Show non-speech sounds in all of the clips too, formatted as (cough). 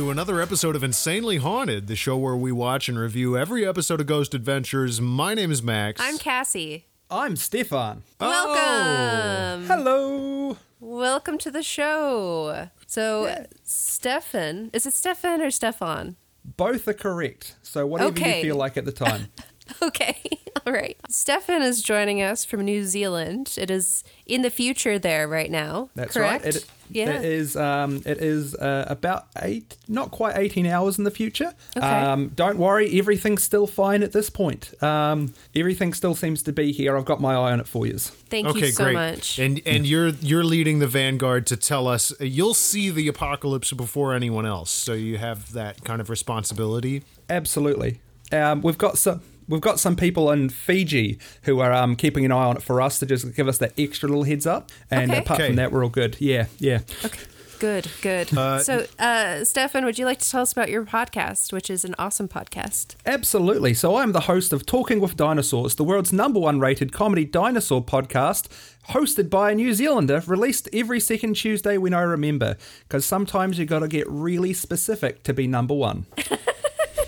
To another episode of Insanely Haunted, the show where we watch and review every episode of Ghost Adventures. My name is Max. I'm Cassie. I'm Stefan. Oh. Welcome. Hello. Welcome to the show. So, Stefan, is it Stefan or Stefan? Both are correct. So whatever Okay. you feel like at the time. (laughs) Okay. (laughs) All right. Stefan is joining us from New Zealand. It is in the future there right now. That's correct? right. It, yeah. It is. Um, it is uh, about eight, not quite eighteen hours in the future. Okay. Um, don't worry, everything's still fine at this point. Um, everything still seems to be here. I've got my eye on it for you. Thank okay, you so great. much. And and you're you're leading the vanguard to tell us you'll see the apocalypse before anyone else. So you have that kind of responsibility. Absolutely. Um, we've got some. We've got some people in Fiji who are um, keeping an eye on it for us to just give us that extra little heads up. And Okay. apart Okay. from that, we're all good. Yeah, yeah. okay. Good, good. so, uh, Stefan, would you like to tell us about your podcast, which is an awesome podcast? Absolutely. So I'm the host of Talking with Dinosaurs, the world's number one rated comedy dinosaur podcast, hosted by a New Zealander, released every second Tuesday when I remember. Because sometimes you've got to get really specific to be number one. (laughs)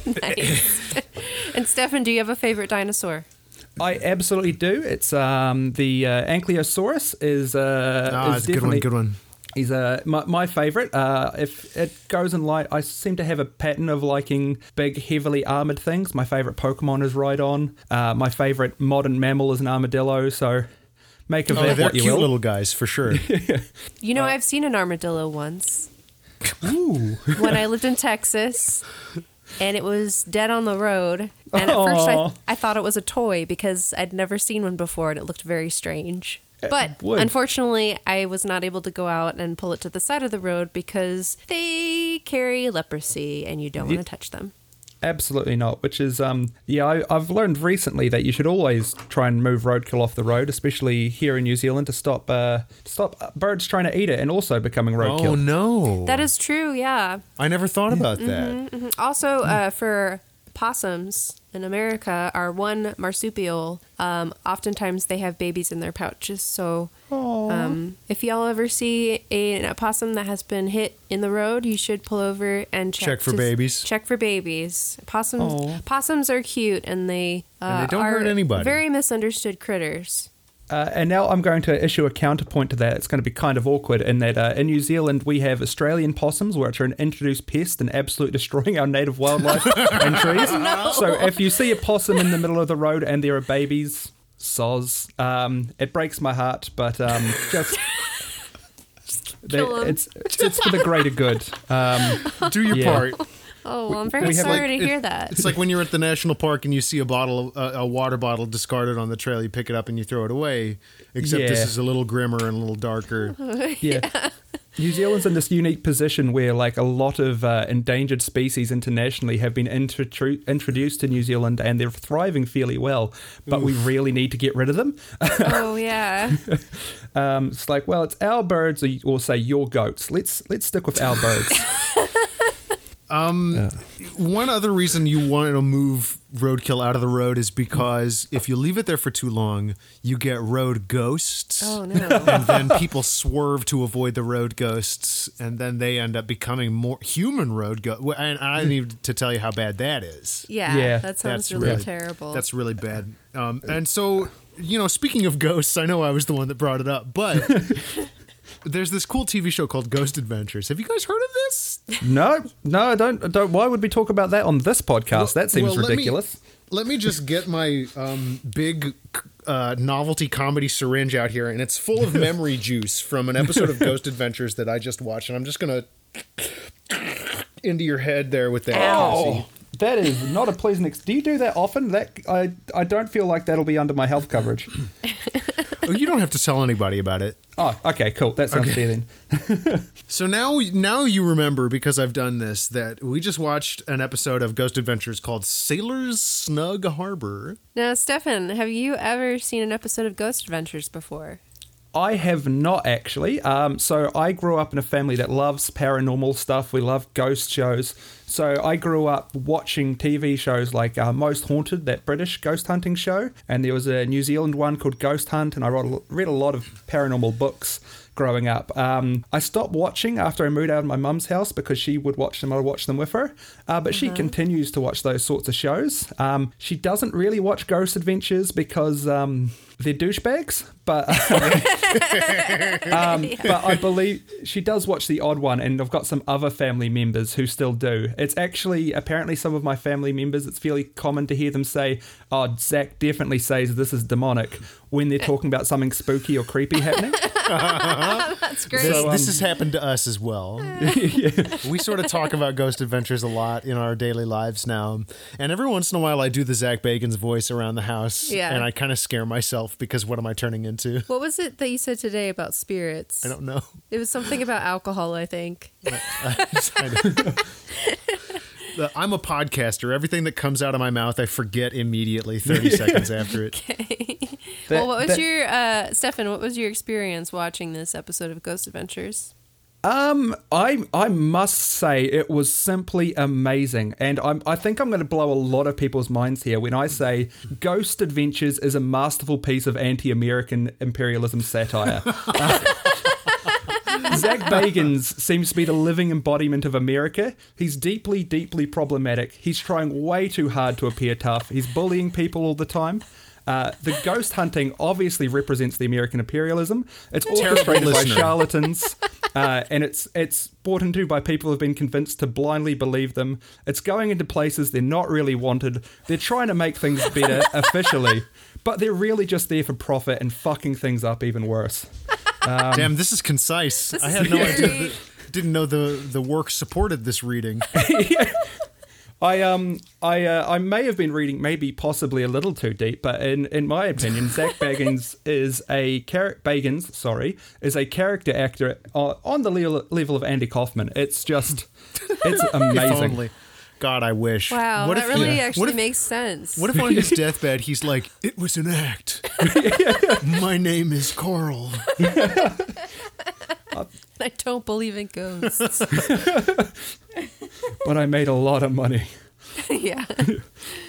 (laughs) Nice. and Stefan, do you have a favorite dinosaur? I absolutely do. It's um, the uh, Ankylosaurus is uh, Ah, is it's a good one. Good one. He's uh, my, my favorite. Uh, if it goes in light, I seem to have a pattern of liking big, heavily armored things. My favorite Pokemon is Rhydon. Uh, my favorite modern mammal is an armadillo. So make of Oh, that they're what you cute will. little guys for sure. (laughs) You Uh, know, I've seen an armadillo once. Ooh. when I lived in Texas (laughs) and it was dead on the road. And at first Aw. I, I thought it was a toy because I'd never seen one before and it looked very strange. Eh, but would. unfortunately, I was not able to go out and pull it to the side of the road because they carry leprosy and you don't want to touch them. Absolutely not. Which is, um, yeah, I, I've learned recently that you should always try and move roadkill off the road, especially here in New Zealand, to stop uh, to stop birds trying to eat it and also becoming roadkill. oh no, That is true, yeah. I never thought about that. Also, uh, for possums in America, are one marsupial. Um, oftentimes, they have babies in their pouches. So, um, if y'all ever see a, a possum that has been hit in the road, you should pull over and check, Check for babies. Check for babies. Possums. Aw. Possums are cute, and they uh, And they don't are hurt anybody. Very misunderstood critters. Uh, and now I'm going to issue a counterpoint to that. It's going to be kind of awkward in that uh, in New Zealand we have Australian possums, which are an introduced pest and absolutely (laughs) destroying our native wildlife (laughs) and trees. So if you see a possum in the middle of the road and there are babies, soz, um, it breaks my heart, but um, just. kill 'em. it's it's for the greater good. Um, Do your Yeah. part. Oh, well, I'm very we have, sorry like, to it- hear that. It's like when you're at the national park and you see a bottle, a, a water bottle discarded on the trail. You pick it up and you throw it away. Except this is a little grimmer and a little darker. (laughs) yeah. New Zealand's in this unique position where, like, a lot of uh, endangered species internationally have been intro- introduced to New Zealand and they're thriving fairly well, but we really need to get rid of them. oh, (laughs) yeah. Um, it's like, well, it's our birds, or, or say your goats. Let's let's stick with our birds. (laughs) One other reason you want to move roadkill out of the road is because if you leave it there for too long, you get road ghosts. Oh, no. And then people swerve to avoid the road ghosts, and then they end up becoming more human road ghosts. And I need to tell you how bad that is. Yeah, Yeah, that sounds That's really, really- terrible. That's really bad. Um, and so, you know, speaking of ghosts, I know I was the one that brought it up, but (laughs) there's this cool TV show called Ghost Adventures. Have you guys heard of this? No, no, I don't. I don't. Why would we talk about that on this podcast? that seems Well, let me- ridiculous. Let me just get my um, big uh, novelty comedy syringe out here, and it's full of (laughs) memory juice from an episode of Ghost Adventures that I just watched, and I'm just gonna (sniffs) into your head there with that. Ow. That is not a pleasant. Ex- do you do that often? That I I don't feel like that'll be under my health coverage. (laughs) You don't have to tell anybody about it. Oh, okay, cool. That sounds Okay. fair then. (laughs) So now, now you remember because I've done this that we just watched an episode of Ghost Adventures called Sailor's Snug Harbor. Now, Stefan, have you ever seen an episode of Ghost Adventures before? I have not actually. Um, so I grew up in a family that loves paranormal stuff. We love ghost shows. So I grew up watching TV shows like uh, Most Haunted, that British ghost hunting show, and there was a New Zealand one called Ghost Hunt, and I wrote, read a lot of paranormal books growing up. Um, I stopped watching after I moved out of my mum's house because she would watch them. I would watch them with her, uh, but she continues to watch those sorts of shows. Um, she doesn't really watch Ghost Adventures because um, they're douchebags, but (laughs) um, but I believe she does watch the odd one, and I've got some other family members who still do. It's actually apparently some of my family members. It's fairly common to hear them say, "Oh, Zach definitely says this is demonic" when they're talking about something spooky or creepy happening. (laughs) That's great. This, So, this um, has happened to us as well. (laughs) (laughs) We sort of talk about Ghost Adventures a lot in our daily lives now. And every once in a while, I do the Zach Bagans' voice around the house. Yeah. And I kind of scare myself because what am I turning into? what was it that you said today about spirits? I don't know. It was something about alcohol, I think. The- I'm a podcaster. Everything that comes out of my mouth, I forget immediately 30 seconds after it. Well, what was that- your, uh, Stefan, what was your experience watching this episode of Ghost Adventures? Um, I I must say it was simply amazing, and I'm I think I'm going to blow a lot of people's minds here when I say Ghost Adventures is a masterful piece of anti-American imperialism satire. (laughs) Zach Bagans seems to be the living embodiment of America. He's deeply, deeply problematic. He's trying way too hard to appear tough. He's bullying people all the time. Uh, the ghost hunting obviously represents the American imperialism. It's orchestrated by charlatans, uh, and it's it's bought into by people who've been convinced to blindly believe them. It's going into places they're not really wanted. They're trying to make things better (laughs) officially, but they're really just there for profit and fucking things up even worse. Damn, this is concise. This I had no idea. That, didn't know the, the work supported this reading. (laughs) I um I uh, I may have been reading maybe possibly a little too deep, but in in my opinion, Zach (laughs) Bagans is a char- Bagans sorry is a character actor on, on the level, level of Andy Kaufman. It's just (laughs) it's amazing. God, I wish. Wow, What that if he- really actually what if, makes sense. What if on his (laughs) deathbed he's like, "It was an act. My name is Carl." I don't believe in ghosts. (laughs) (laughs) But I made a lot of money. (laughs) yeah.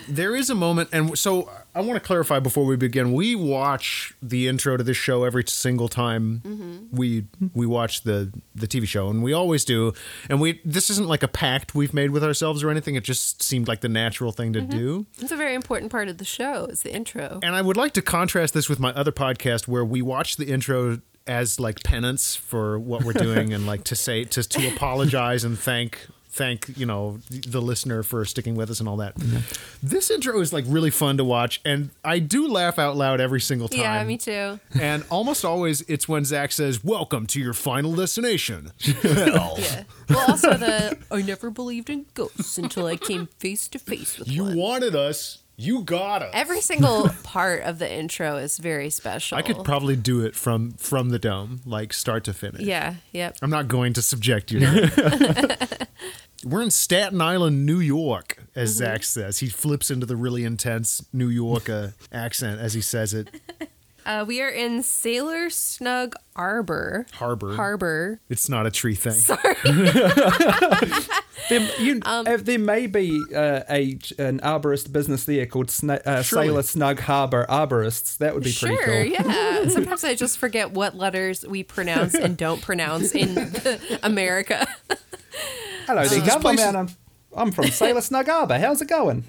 There is a moment, and so I want to clarify before we begin. We watch the intro to this show every single time mm-hmm. we we watch the the TV show, and we always do. And we this isn't like a pact we've made with ourselves or anything. It just seemed like the natural thing to mm-hmm. do. It's a very important part of the show, is the intro. And I would like to contrast this with my other podcast where we watch the intro as like penance for what we're doing and like to say to to apologize and thank thank you know the listener for sticking with us and all that. Mm-hmm. This intro is like really fun to watch and I do laugh out loud every single time. Yeah, me too. And almost always it's when Zach says, "Welcome to your final destination." (laughs) Hell. Yeah. Well, also the I never believed in ghosts until I came face to face with You one. wanted us. You got us. Every single (laughs) part of the intro is very special. I could probably do it from from the dome, like start to finish. Yeah. Yep. I'm not going to subject you. To. (laughs) (laughs) We're in Staten Island, New York, as Mm-hmm. Zach says. He flips into the really intense New York uh, accent as he says it. Uh, we are in Sailor Snug Arbor. Harbor. Harbor. It's not a tree thing. (laughs) There, you, (laughs) Um, uh, there may be uh, a an arborist business there called Sna- uh, Sailor Snug Harbor Arborists. That would be pretty Sure, cool. yeah. (laughs) Sometimes I just forget what letters we pronounce and don't pronounce in America. Hello there, this place Governor. I'm, I'm from Sailor Snug Harbor. How's it going?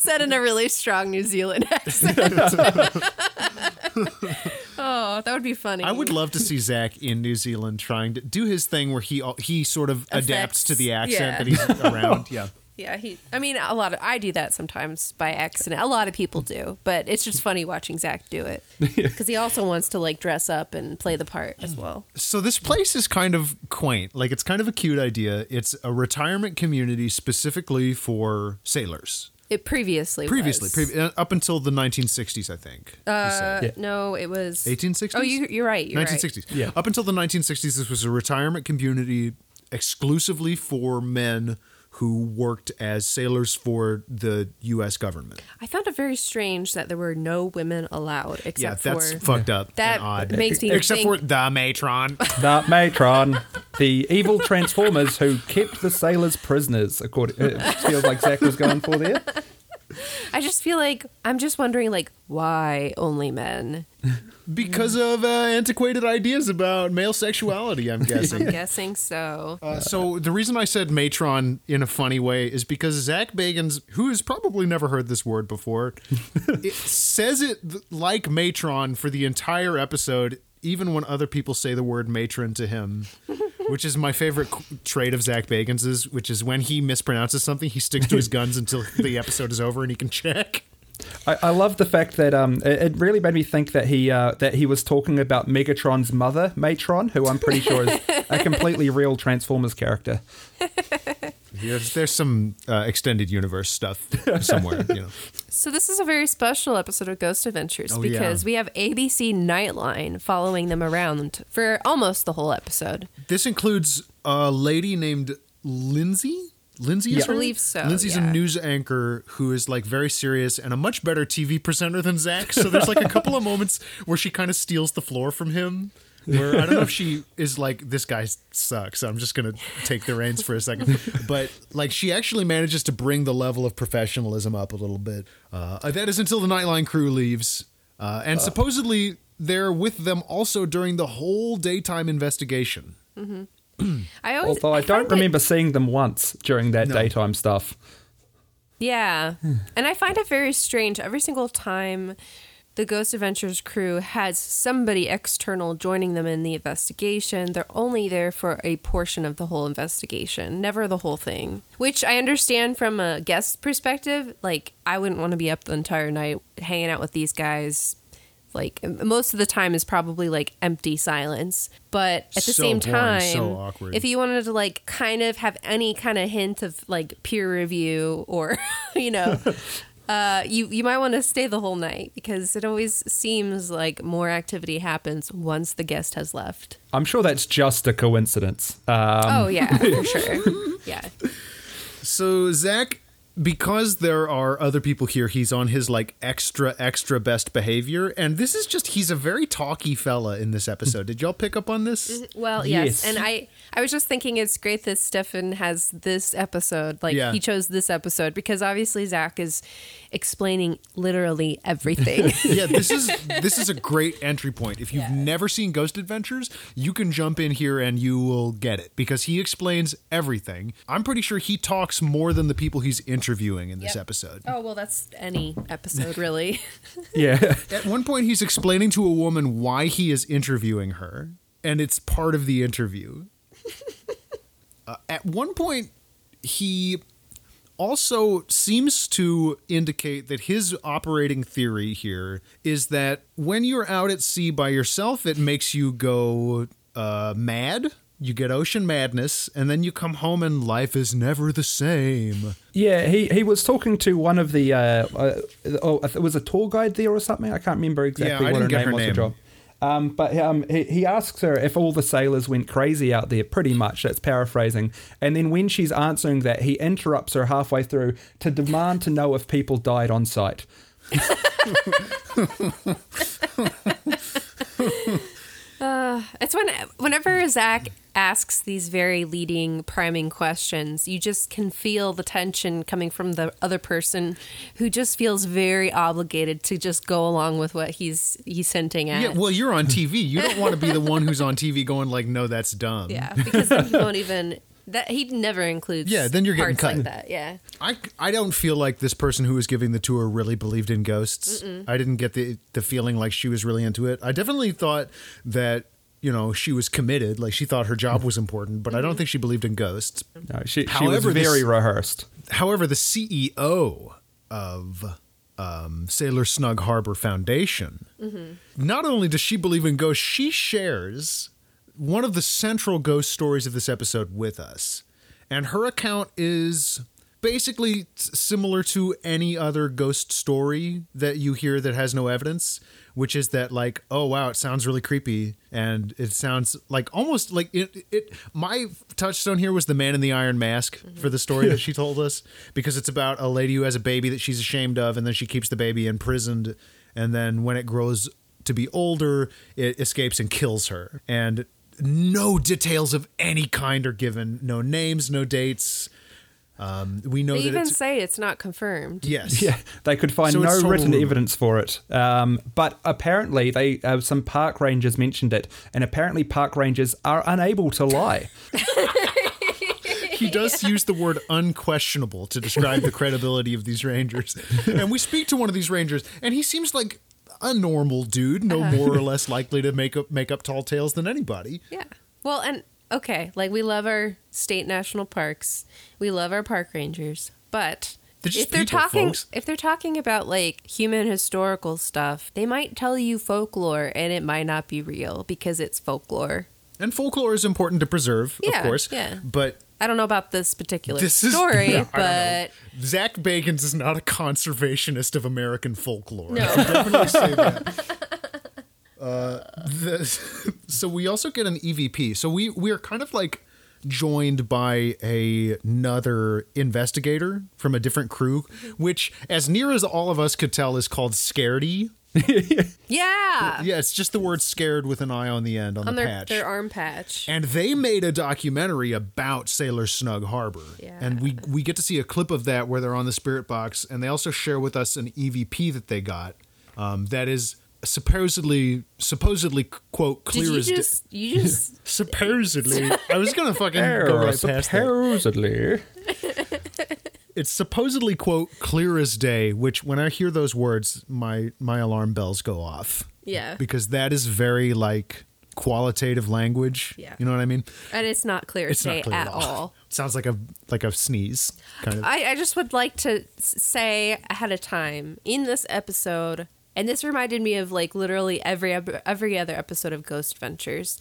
Said in a really strong New Zealand (laughs) accent. (laughs) oh, that would be funny. I would love to see Zach in New Zealand trying to do his thing where he uh, he sort of adapts to the accent yeah. that he's around. (laughs) Yeah. Yeah, he. I mean, a lot of I do that sometimes by accident. A lot of people do, but it's just funny watching Zach do it because he also wants to like dress up and play the part as well. So this place is kind of quaint. Like it's kind of a cute idea. It's a retirement community specifically for sailors. It previously Previously, was. previ- uh, up until the 1960s, I think. you said. Uh, No, it was 1860s? Oh, you, you're right. You're 1960s. right. Yeah. Up until the 1960s, this was a retirement community exclusively for men who worked as sailors for the U.S. government. I found it very strange that there were no women allowed except yeah, that's for fucked up. That and odd. makes me Except think- for the matron. (laughs) (laughs) The Matron, the evil Transformers who kept the sailors prisoners. According, it feels like Zach was going for there. I just feel like I'm just wondering like why only men? (laughs) because of uh, antiquated ideas about male sexuality, I'm (laughs) guessing. I'm guessing so. Uh, so the reason I said matron in a funny way is because Zach Bagans, who has probably never heard this word before, (laughs) it says it like matron for the entire episode, even when other people say the word matron to him. Which is my favorite trait of Zach Bagans' which is when he mispronounces something, he sticks to his guns until the episode is over and he can check. I, I love the fact that um, it, it really made me think that he uh, that he was talking about Megatron's mother, Matron, who I'm pretty sure is a (laughs) completely real Transformers character. There's, there's some uh, extended universe stuff somewhere, you know. (laughs) So this is a very special episode of Ghost Adventures Oh, yeah. because we have ABC Nightline following them around for almost the whole episode. This includes a lady named Lindsay. Lindsay, is I her believe so, Lindsay's a news anchor who is like very serious and a much better TV presenter than Zach. So there's like a couple of moments where she kind of steals the floor from him. Where I don't know if she is like this guy sucks. I'm just gonna take the reins for a second, but like she actually manages to bring the level of professionalism up a little bit. Uh, that is until the Nightline crew leaves, uh, and supposedly they're with them also during the whole daytime investigation. (clears throat) I always Although I, don't find it- remember seeing them once during that daytime stuff. Yeah. Hmm. And I find it very strange every single time the Ghost Adventures crew has somebody external joining them in the investigation. They're only there for a portion of the whole investigation, never the whole thing. Which I understand from a guest perspective. Like, I wouldn't want to be up the entire night hanging out with these guys. Like, most of the time is probably like empty silence. But at the So same boring, time, so awkward. if you wanted to like kind of have any kind of hint of like peer review or (laughs) you know (laughs) uh, you you might want to stay the whole night because it always seems like more activity happens once the guest has left. I'm sure that's just a coincidence. Um, oh yeah, for (laughs) sure. Yeah, So Zach, because there are other people here, he's on his like extra extra best behavior, and this is just he's a very talky fella in this episode. Did y'all pick up on this? well, yes. Yes. and I I was just thinking it's great that Stefan has this episode. Like Yeah. he chose this episode because obviously Zach is explaining literally everything. (laughs) yeah, this is (laughs) this is a great entry point. If you've never seen Ghost Adventures, you can jump in here and you will get it because he explains everything. I'm pretty sure he talks more than the people he's interviewing in this Yep. episode. oh well, that's any episode (laughs) really. Yeah. At one point, he's explaining to a woman why he is interviewing her, and it's part of the interview. uh, at one point, he also seems to indicate that his operating theory here is that when you're out at sea by yourself, it makes you go uh, mad. You get ocean madness, and then you come home and life is never the same. Yeah, he, he was talking to one of the, uh, uh, oh, it was a tour guide there or something. I can't remember exactly I what her name her was. name. The job. Um, but um, he, he asks her if all the sailors went crazy out there, pretty much. That's paraphrasing. And then when she's answering that, he interrupts her halfway through to demand to know if people died on site. (laughs) It's when whenever Zach asks these very leading priming questions, you just can feel the tension coming from the other person who just feels very obligated to just go along with what he's he's hinting at. Yeah, well, you're on TV. You don't want to be the one who's on TV going like, "No, that's dumb." Yeah, because then he won't even that he never includes. Yeah, then you're getting cut. like that. Yeah, I, I don't feel like this person who was giving the tour really believed in ghosts. I didn't get the the feeling like she was really into it. I definitely thought that you know, she was committed. Like she thought her job was important, but I don't think she believed in ghosts. No, she, she was However, this- very rehearsed. However, the CEO of um, Sailor Snug Harbor Foundation, not only does she believe in ghosts, she shares one of the central ghost stories of this episode with us. And her account is basically similar to any other ghost story that you hear that has no evidence, which is that like, oh wow, it sounds really creepy and it sounds like almost like it it my touchstone here was the man in the iron mask for the story that she told us because it's about a lady who has a baby that she's ashamed of and then she keeps the baby imprisoned and then when it grows to be older, it escapes and kills her. And no details of any kind are given. No names, no dates. Um, we know They that even it's say it's not confirmed. yes. Yeah, they could find So no it's written rumor. evidence for it. Um, but apparently, they uh, some park rangers mentioned it, and apparently, park rangers are unable to lie. (laughs) He does use the word unquestionable to describe the credibility of these rangers. And we speak to one of these rangers, and he seems like a normal dude, no more or less likely to make up make up tall tales than anybody. Yeah. Well, and okay, like we love our state national parks. We love our park rangers. But They're if they're people, talking folks. if they're talking about like human historical stuff, they might tell you folklore and it might not be real because it's folklore. And folklore is important to preserve, Yeah, of course. yeah. But I don't know about this particular this is story, (laughs) I but Zach Bagans is not a conservationist of American folklore. No. (laughs) (laughs) I can definitely say that. Uh, the- (laughs) so we also get an EVP. So we we are kind of like joined by a, another investigator from a different crew, which, as near as all of us could tell, is called Scaredy. (laughs) yeah. Yeah, it's just the word "scared" with an eye on the end on, On the their patch. their arm patch. and they made a documentary about Sailor Snug Harbor. Yeah. And we we get to see a clip of that where they're on the spirit box, and they also share with us an EVP that they got um, that is supposedly supposedly quote Did clear you as day. just you (laughs) just supposedly. (laughs) I was gonna fucking go right past that. supposedly. It's supposedly quote clear as day, which when I hear those words, my my alarm bells go off yeah. because that is very like qualitative language. Yeah. You know what I mean? And it's not clear It's today not clear at all. (laughs) Sounds like a like a sneeze kind of. I, I just would like to say ahead of time in this episode, and this reminded me of like literally every every other episode of Ghost Ventures.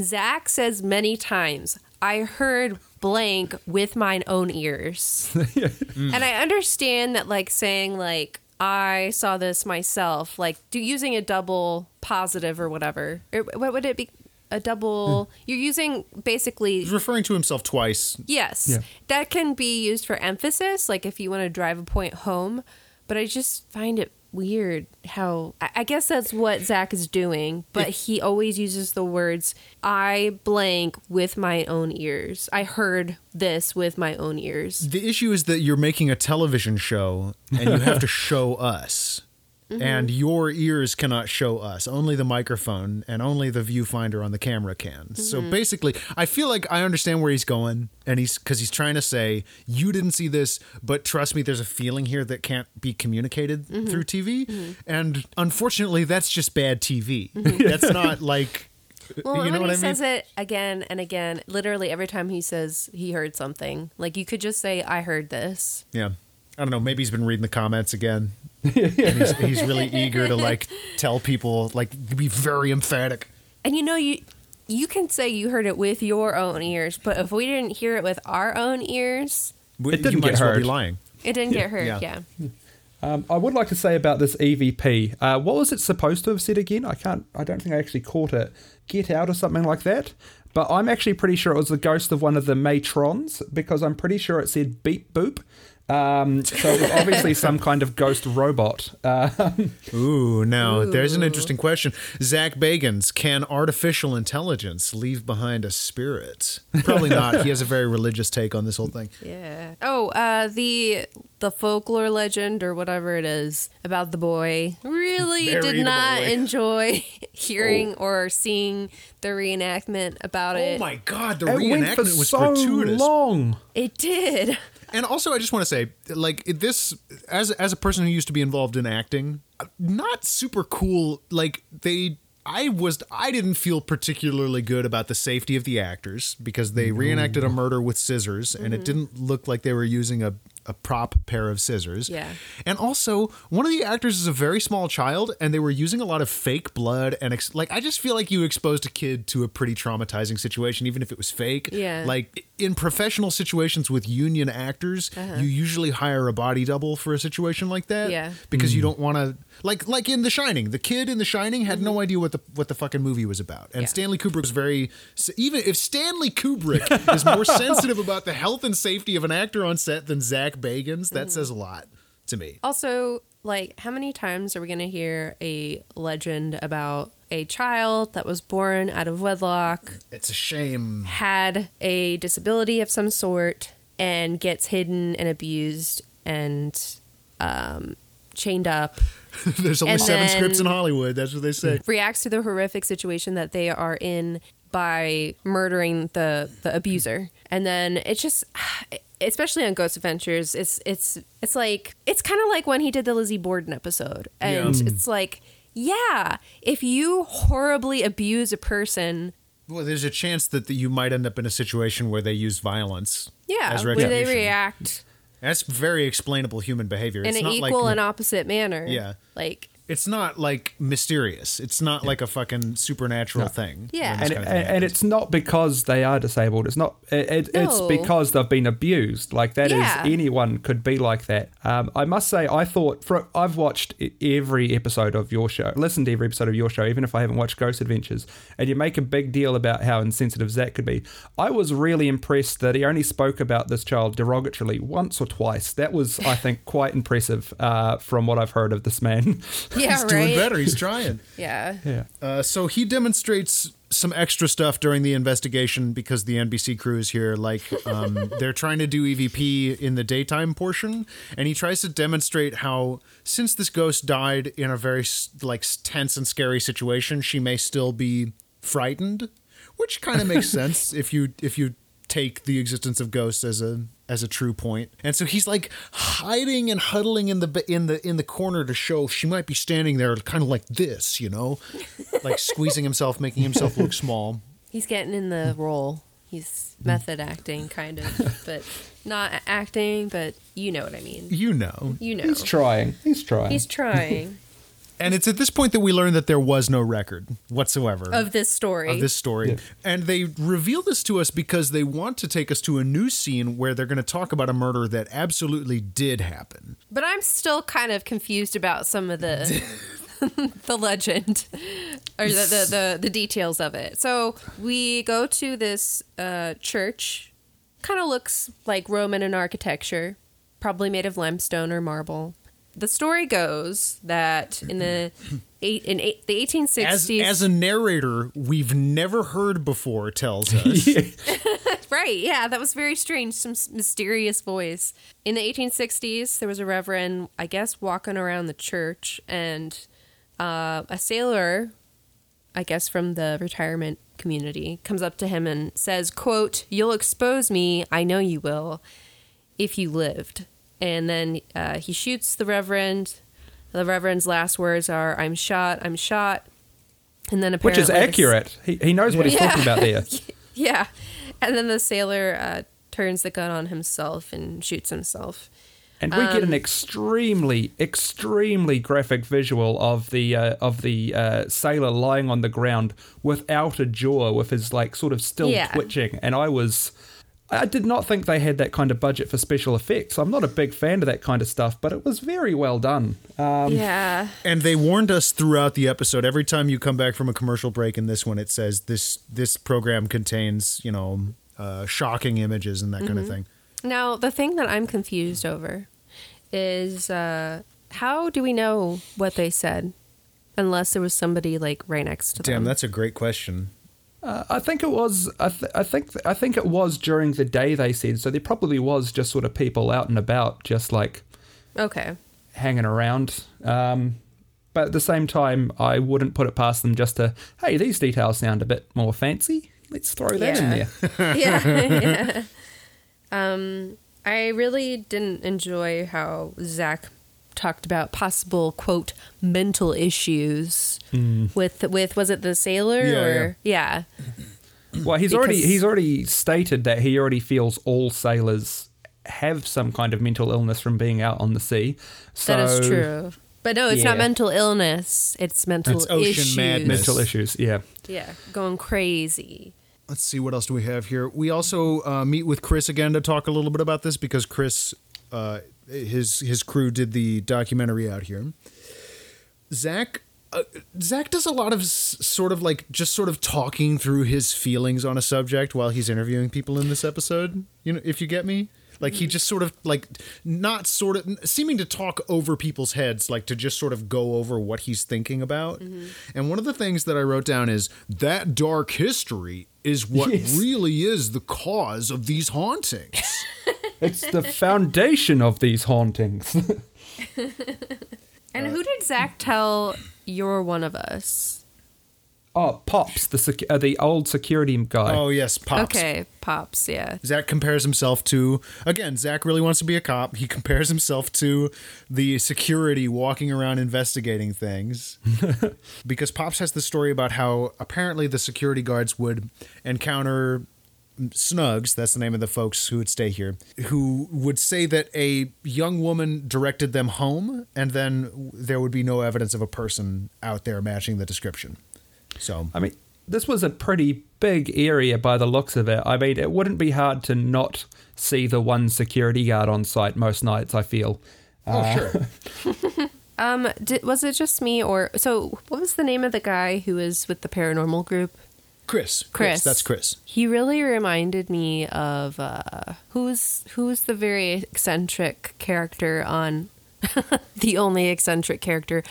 Zach says many times, "I heard blank with mine own ears," (laughs) mm. and I understand that like saying like I saw this myself, like do using a double positive or whatever. Or what would it be? A double. Hmm. You're using basically He's referring to himself twice. Yes. Yeah. That can be used for emphasis, like if you want to drive a point home. But I just find it weird how I guess that's what Zach is doing, but he always uses the words I blank with my own ears. I heard this with my own ears. The issue is that you're making a television show and you have to (laughs) show us. Mm-hmm. And your ears cannot show us. Only the microphone and only the viewfinder on the camera can. So Mm-hmm. basically, I feel like I understand where he's going, and he's because he's trying to say you didn't see this, but trust me, there's a feeling here that can't be communicated Mm-hmm. through TV, and unfortunately, that's just bad TV. That's (laughs) not like Well, you know when what he I mean. says it again and again, literally every time he says he heard something, like you could just say, I heard this. Yeah. I don't know. Maybe he's been reading the comments again. And he's, (laughs) he's really eager to like tell people, like, be very emphatic. And you know, you you can say you heard it with your own ears, but if we didn't hear it with our own ears, It didn't you might get as well be heard. lying. it didn't get heard. Yeah. Yeah. Um, I would like to say about this EVP. Uh, what was it supposed to have said again? I can't. I don't think I actually caught it. Get out or something like that. But I'm actually pretty sure it was the ghost of one of the matrons because I'm pretty sure it said beep boop. Um, so it was obviously (laughs) some kind of ghost robot. Uh, Ooh, now there's an interesting question. Zach Bagans, can artificial intelligence leave behind a spirit? Probably not. he has a very religious take on this whole thing. Yeah. Oh, uh, the the folklore legend or whatever it is about the boy really Bury did not boy. (laughs) enjoy (laughs) hearing or seeing the reenactment about it. Oh my God, the it went for reenactment was so gratuitous. long. It did. And also, I just want to say, like this, as as a person who used to be involved in acting, not super cool. Like they, I was I didn't feel particularly good about the safety of the actors because they reenacted a murder with scissors and it mm-hmm. didn't look like they were using a a prop pair of scissors. Yeah. And also, one of the actors is a very small child and they were using a lot of fake blood and ex- like I just feel like you exposed a kid to a pretty traumatizing situation even if it was fake. Yeah. Like in professional situations with union actors, you usually hire a body double for a situation like that Yeah. because you don't want to like like in The Shining. The kid in The Shining had no idea what the what the fucking movie was about, and Mm-hmm. Yeah. Stanley Kubrick was very even if Stanley Kubrick is more (laughs) sensitive about the health and safety of an actor on set than Zach Bagans, that Mm-hmm. says a lot to me. Also, like, how many times are we going to hear a legend about a child that was born out of wedlock, It's a shame. had a disability of some sort, and gets hidden and abused and um, chained up, (laughs) There's only And seven scripts in Hollywood. That's what they say. (laughs) reacts to the horrific situation that they are in by murdering the the abuser and then it's just (sighs) especially on ghost adventures it's it's it's like it's kind of like when he did the lizzie borden episode and Yeah. Mm. it's like yeah if you horribly abuse a person Well, there's a chance that the, you might end up in a situation where they use violence. yeah as where they react That's very explainable human behavior. in It's an equal like, and opposite manner Yeah. like it's not like mysterious. It's not like a fucking supernatural thing. Yeah. and, kind of thing and, and it's not because they are disabled. It's not. It, it, It's because they've been abused. Like that is Yeah. anyone could be like that. Um, I must say, I thought for I've watched every episode of your show, listened to every episode of your show, even if I haven't watched Ghost Adventures. And you make a big deal about how insensitive Zach could be. I was really impressed that he only spoke about this child derogatorily once or twice. That was, I think, (laughs) quite impressive uh, from what I've heard of this man. (laughs) yeah He's right doing better. He's trying. (laughs) yeah yeah. Uh, so he demonstrates some extra stuff during the investigation because the NBC crew is here. Like um, (laughs) they're trying to do EVP in the daytime portion, and he tries to demonstrate how since this ghost died in a very like tense and scary situation, she may still be frightened, which kind of makes (laughs) sense if you if you take the existence of ghosts as a as a true point. And so he's like hiding and huddling in the in the in the corner to show she might be standing there kind of like this, you know, like squeezing himself, making himself look small. He's getting in the role. He's method acting, kind of, but not acting. But you know what I mean. You know. You know, He's trying. He's trying. he's trying And it's at this point that we learn that there was no record whatsoever of this story. of this story. And they reveal this to us because they want to take us to a new scene where they're going to talk about a murder that absolutely did happen. but I'm still kind of confused about some of the (laughs) the legend or the, the the the details of it. So we go to this uh, church. Kind of looks like Roman in architecture, probably made of limestone or marble. The story goes that in the (clears throat) eight in eight, the 1860s, As as a narrator we've never heard before tells us. (laughs) (laughs) Right, yeah, that was very strange. Some mysterious voice. In the 1860s, there was a reverend, I guess, walking around the church, and uh, a sailor, I guess from the retirement community, comes up to him and says, "quote You'll expose me. I know you will, if you lived." And then uh, he shoots the reverend. The reverend's last words are, "I'm shot. I'm shot." And then a Which is accurate. He, he knows what he's Yeah. talking about there. (laughs) yeah. And then the sailor uh, turns the gun on himself and shoots himself. And we Um, get an extremely, extremely graphic visual of the uh, of the uh, sailor lying on the ground without a jaw, with his like sort of still Yeah. twitching. And I was, I did not think they had that kind of budget for special effects. I'm not a big fan of that kind of stuff, but it was very well done. Um, yeah. And they warned us throughout the episode. Every time you come back from a commercial break in this one, it says this this program contains, you know, uh, shocking images and that kind of thing. Now, the thing that I'm confused over is uh, how do we know what they said unless there was somebody like right next to them? Damn, that's a great question. Uh, I think it was. I, th- I think. I think it was during the day. They said so. There probably was just sort of people out and about, just like okay. hanging around. Um, but at the same time, I wouldn't put it past them just to, hey, these details sound a bit more fancy. Let's throw that in Yeah. there. (laughs) yeah, yeah. (laughs) Um, I really didn't enjoy how Zach talked about possible quote mental issues with with was it the sailor Yeah, or yeah. Well, he's already he's already stated that he already feels all sailors have some kind of mental illness from being out on the sea. So that is true. But no, it's not mental illness. It's mental It's ocean issues. madness. Mental issues, yeah. Yeah, going crazy. Let's see what else do we have here. We also uh, meet with Chris again to talk a little bit about this because Chris, uh, his his crew did the documentary out here. Zach. Uh, Zach does a lot of s- sort of like just sort of talking through his feelings on a subject while he's interviewing people in this episode. You know, if you get me, like he just sort of like not sort of seeming to talk over people's heads, like to just sort of go over what he's thinking about. And one of the things that I wrote down is that dark history is what Yes. really is the cause of these hauntings. (laughs) It's the foundation of these hauntings. (laughs) And who did Zach tell you're one of us? oh, Pops, the sec- uh, the old security guy. oh yes, pops. Okay, pops. Yeah. Zach compares himself to again. Zach really wants to be a cop. He compares himself to the security walking around investigating things. (laughs) because Pops has the story about how apparently the security guards would encounter Snugs. That's the name of the folks who would stay here. Who would say that a young woman directed them home, and then there would be no evidence of a person out there matching the description. So I mean, this was a pretty big area by the looks of it. I mean, it wouldn't be hard to not see the one security guard on site most nights, I feel. oh sure. (laughs) Um, did, was it just me or so? What was the name of the guy who was with the paranormal group? Chris. Chris. That's Chris. He really reminded me of uh, who's who's the very eccentric character on (laughs) the only eccentric character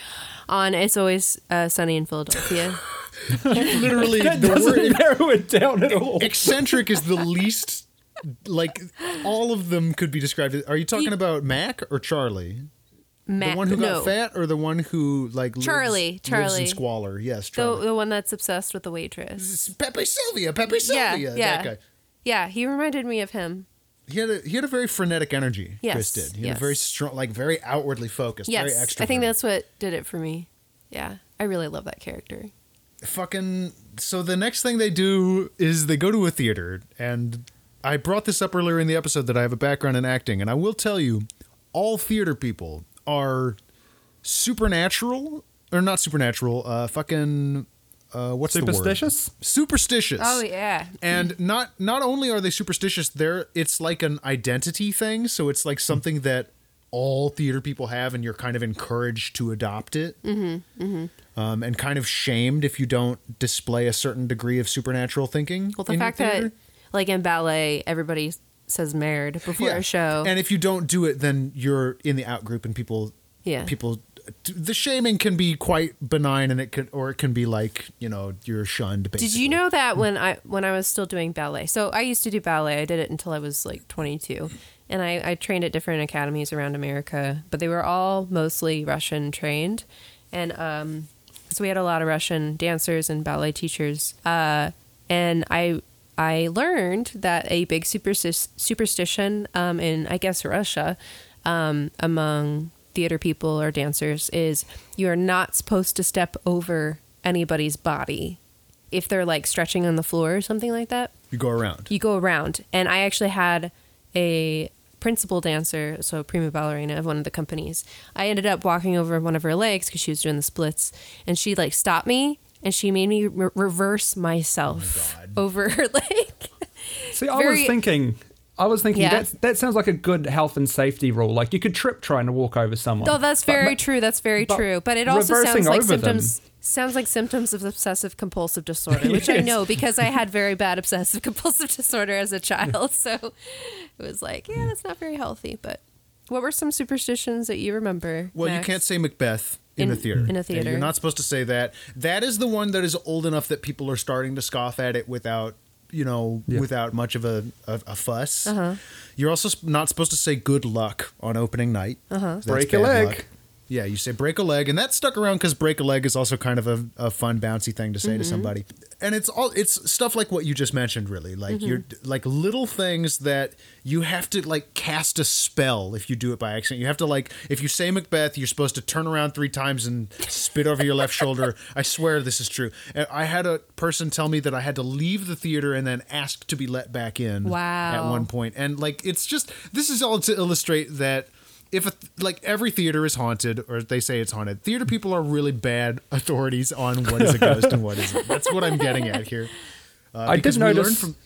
on It's Always uh, Sunny in Philadelphia. (laughs) (laughs) Literally, That the doesn't word narrow it down at all. eccentric is the least. Like all of them could be described. Are you talking He- about Mac or Charlie? Mac, the one who got no, fat, or the one who like lives- Charlie, lives in Charlie. squalor? Yes, the Charlie. the one that's obsessed with the waitress. Pepe Sylvia, Pepe Yeah, Sylvia. yeah. That guy. Yeah, he reminded me of him. He had a he had a very frenetic energy. Yes, Chris did. He had a very strong, like very outwardly focused, very Yes, extroverted. I think that's what did it for me. Yeah, I really love that character. fucking so the next thing they do is they go to a theater and i brought this up earlier in the episode that i have a background in acting and i will tell you all theater people are supernatural or not supernatural uh fucking uh what's the word? Superstitious? superstitious. Oh yeah, and not not only are they superstitious they're it's like an identity thing. So it's like something that all theater people have and you're kind of encouraged to adopt it. Mm-hmm, Um, and kind of shamed if you don't display a certain degree of supernatural thinking well the in your fact that like in ballet everybody says "merde" before a show. and if you don't do it then you're in the out group and people Yeah. people the shaming can be quite benign and it could or it can be like you know you're shunned basically. Did you know that when I when I was still doing ballet? So I used to do ballet. I did it until I was like 22, and I, I trained at different academies around America, but they were all mostly Russian trained, and um, so we had a lot of Russian dancers and ballet teachers. Uh, and I I learned that a big supersti- superstition um, in I guess Russia um, among theater people or dancers is you are not supposed to step over anybody's body if they're like stretching on the floor or something like that. you go around You go around, and I actually had a principal dancer, so a prima ballerina of one of the companies. I ended up walking over one of her legs because she was doing the splits, and she like stopped me and she made me re- reverse myself oh over her (laughs) leg. See, I Very- was thinking, I was thinking Yeah. that that sounds like a good health and safety rule. Like you could trip trying to walk over someone. No, that's very ma- true. That's very but true. But it also sounds like over them- symptoms sounds like symptoms of obsessive compulsive disorder, (laughs) which I know because I had very bad obsessive (laughs) compulsive disorder as a child. So it was like, yeah, that's not very healthy. But what were some superstitions that you remember? Well, you can't say Macbeth in, In- a theater. in a And theater. You're not supposed to say that. That is the one that is old enough that people are starting to scoff at it without, you know, Yeah. without much of a, a, a fuss. Uh-huh. You're also not supposed to say good luck on opening night. Uh-huh. Break a leg. Yeah, you say break a leg, and that stuck around because break a leg is also kind of a, a fun, bouncy thing to say to Mm-hmm. somebody. and it's all it's stuff like what you just mentioned really like Mm-hmm. you're like little things that you have to like cast a spell if you do it by accident you have to like if you say macbeth you're supposed to turn around three times and spit over your left shoulder i swear this is true And i had a person tell me that i had to leave the theater and then ask to be let back in Wow. at one point and like it's just this is all to illustrate that if a, like every theater is haunted or they say it's haunted theater people are really bad (laughs) authorities on what is a ghost and what isn't that's what i'm getting at here uh, I did because we learned notice- from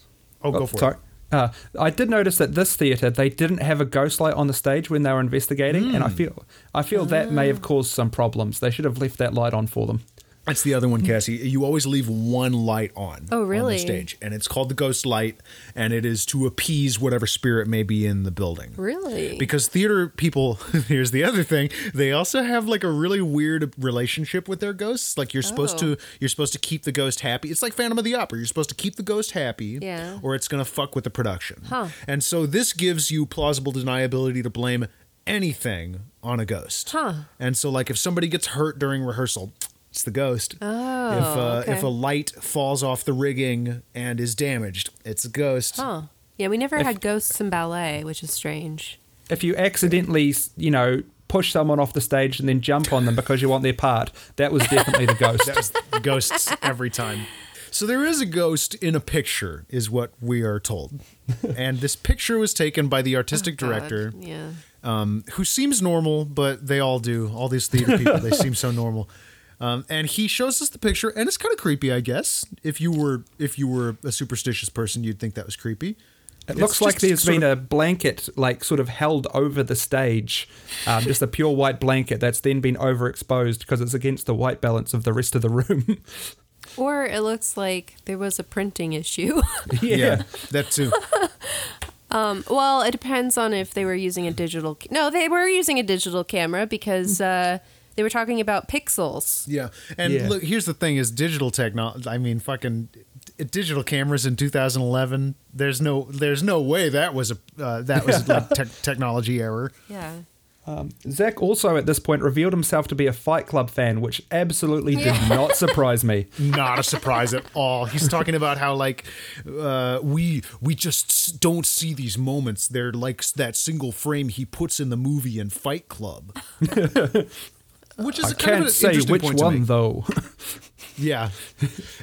oh go for Sorry. it Uh, I did notice that this theatre they didn't have a ghost light on the stage when they were investigating, and I Hmm. feel I feel that may have caused some problems. They should have left that light on for them. That's the other one, Cassie. You always leave one light on. Oh, On really? the stage, and it's called the ghost light, and it is to appease whatever spirit may be in the building. Really? Because theater people, (laughs) here's the other thing, they also have like a really weird relationship with their ghosts. Like you're supposed Oh. to, you're supposed to keep the ghost happy. It's like Phantom of the Opera. You're supposed to keep the ghost happy, Yeah. or it's gonna fuck with the production. Huh. And so this gives you plausible deniability to blame anything on a ghost. Huh. And so, like, if somebody gets hurt during rehearsal, it's the ghost. Oh, if uh, okay. if a light falls off the rigging and is damaged, it's a ghost. Huh. Yeah, we never had ghosts in ballet, which is strange. If you accidentally, you know, push someone off the stage and then jump on them because you want their part, that was definitely the ghost. That was ghosts every time. So there is a ghost in a picture, is what we are told, and this picture was taken by the artistic Oh, God. director, Yeah. um, who seems normal, but they all do. All these theater people, they seem so normal. Um, and he shows us the picture, and it's kind of creepy, I guess. If you were if you were a superstitious person, you'd think that was creepy. It looks like there's been a blanket, like sort of held over the stage, um, just a pure white blanket that's then been overexposed because it's against the white balance of the rest of the room. (laughs) Or it looks like there was a printing issue. (laughs) yeah. that too. (laughs) well, it depends on if they were using a digital. No, they were using a digital camera because uh, they were talking about pixels. Yeah, and Yeah. look, here's the thing: is digital technology. I mean, fucking digital cameras in 2011. There's no, there's no way that was a uh, that was like (laughs) tech technology error. Yeah. Zach also at this point revealed himself to be a Fight Club fan, which absolutely did not surprise me. (laughs) Not a surprise at all. He's talking about how like uh, we we just don't see these moments. They're like that single frame he puts in the movie in Fight Club. (laughs) Which is I a kind of can't an say interesting which one though. (laughs) (laughs) Yeah,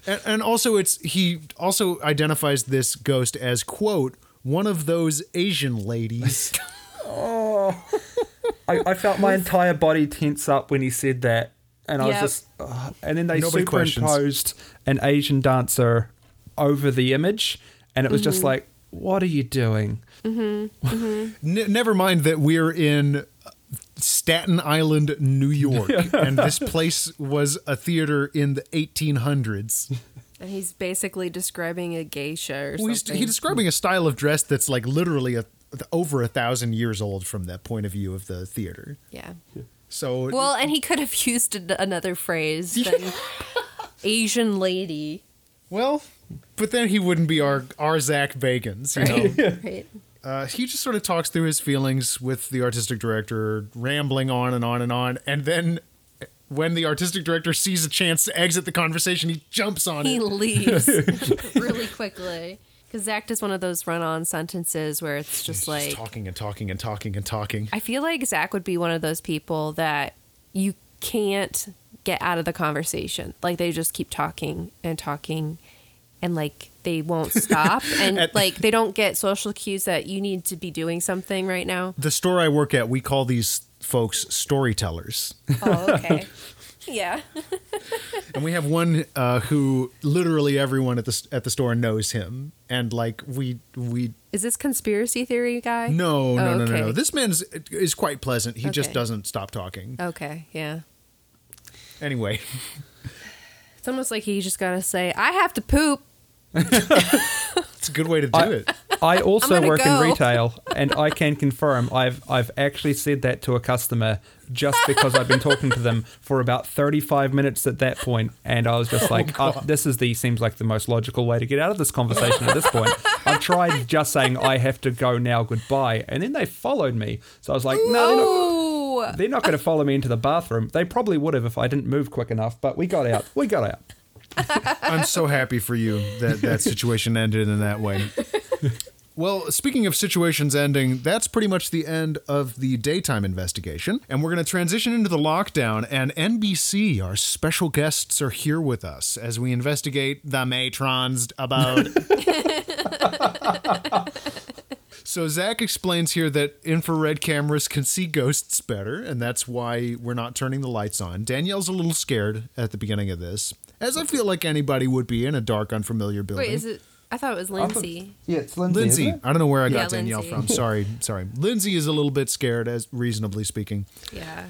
and, and also it's he also identifies this ghost as quote one of those Asian ladies. (laughs) I, I felt my entire body tense up when he said that, and I Yep. was just, ugh. and then they Nobody superimposed an Asian dancer over the image, and it was Mm-hmm. just like, what are you doing? N- never mind that we're in Staten Island, New York, (laughs) and this place was a theater in the 1800s. And he's basically describing a geisha or Well, he's, something. he's describing a style of dress that's like literally a, over a thousand years old from that point of view of the theater. yeah. So Well, and he could have used another phrase than Asian lady. well, but then he wouldn't be our our Zach Bagans, you know. (laughs) Right. Uh, he just sort of talks through his feelings with the artistic director, rambling on and on and on, and then when the artistic director sees a chance to exit the conversation, he jumps on He it. leaves (laughs) really quickly. Because Zach does one of those run on sentences where it's just like. Just talking and talking and talking and talking. I feel like Zach would be one of those people that you can't get out of the conversation. Like they just keep talking and talking and like they won't stop (laughs) and At- like they don't get social cues that you need to be doing something right now. The store I work at, we call these folks storytellers. Oh, okay. (laughs) yeah. (laughs) and we have one uh, who literally everyone at the at the store knows him, and like we we Is this conspiracy theory guy? no no Oh, no no no. okay. This man is quite pleasant. He just doesn't stop talking. Okay, yeah. Anyway, It's almost like he just got to say, I have to poop. It's a good way to do I- it. I also work go. in retail, and I can confirm I've I've actually said that to a customer just because I've been talking to them for about thirty five minutes at that point, and I was just like, uh, "This is the seems like the most logical way to get out of this conversation at this point." I've tried just saying I have to go now, goodbye, and then they followed me, so I was like, "No, they're not." Oh, They're not going to follow me into the bathroom. They probably would have if I didn't move quick enough, but we got out. We got out. (laughs) I'm so happy for you that that situation ended in that way. Well, speaking of situations ending, that's pretty much the end of the daytime investigation. And we're going to transition into the lockdown. And NBC, our special guests, are here with us as we investigate the Matrons about. (laughs) So Zach explains here that infrared cameras can see ghosts better, and that's why we're not turning the lights on. Danielle's a little scared at the beginning of this, as I feel like anybody would be in a dark, unfamiliar building. Wait, is it? I thought it was Lindsay. Yeah, it's Lindsay. Lindsay, isn't it? I don't know where I got Yeah, Danielle Lindsay. from. (laughs) Sorry, sorry. Lindsay is a little bit scared, as reasonably speaking. Yeah.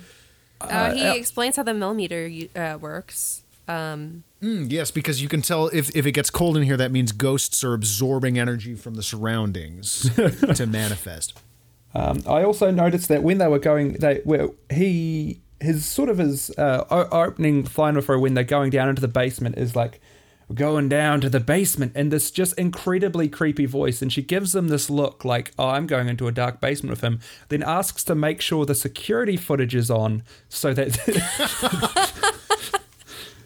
Uh, he explains how the millimeter uh, works. Um, Mm, yes, because you can tell if, if it gets cold in here, that means ghosts are absorbing energy from the surroundings (laughs) to manifest. Um, I also noticed that when they were going, they well, he his sort of his uh, opening line for when they're going down into the basement is like "We're going down to the basement in this just incredibly creepy voice, and she gives him this look like, "Oh, I'm going into a dark basement with him." Then asks to make sure the security footage is on so that. (laughs) (laughs)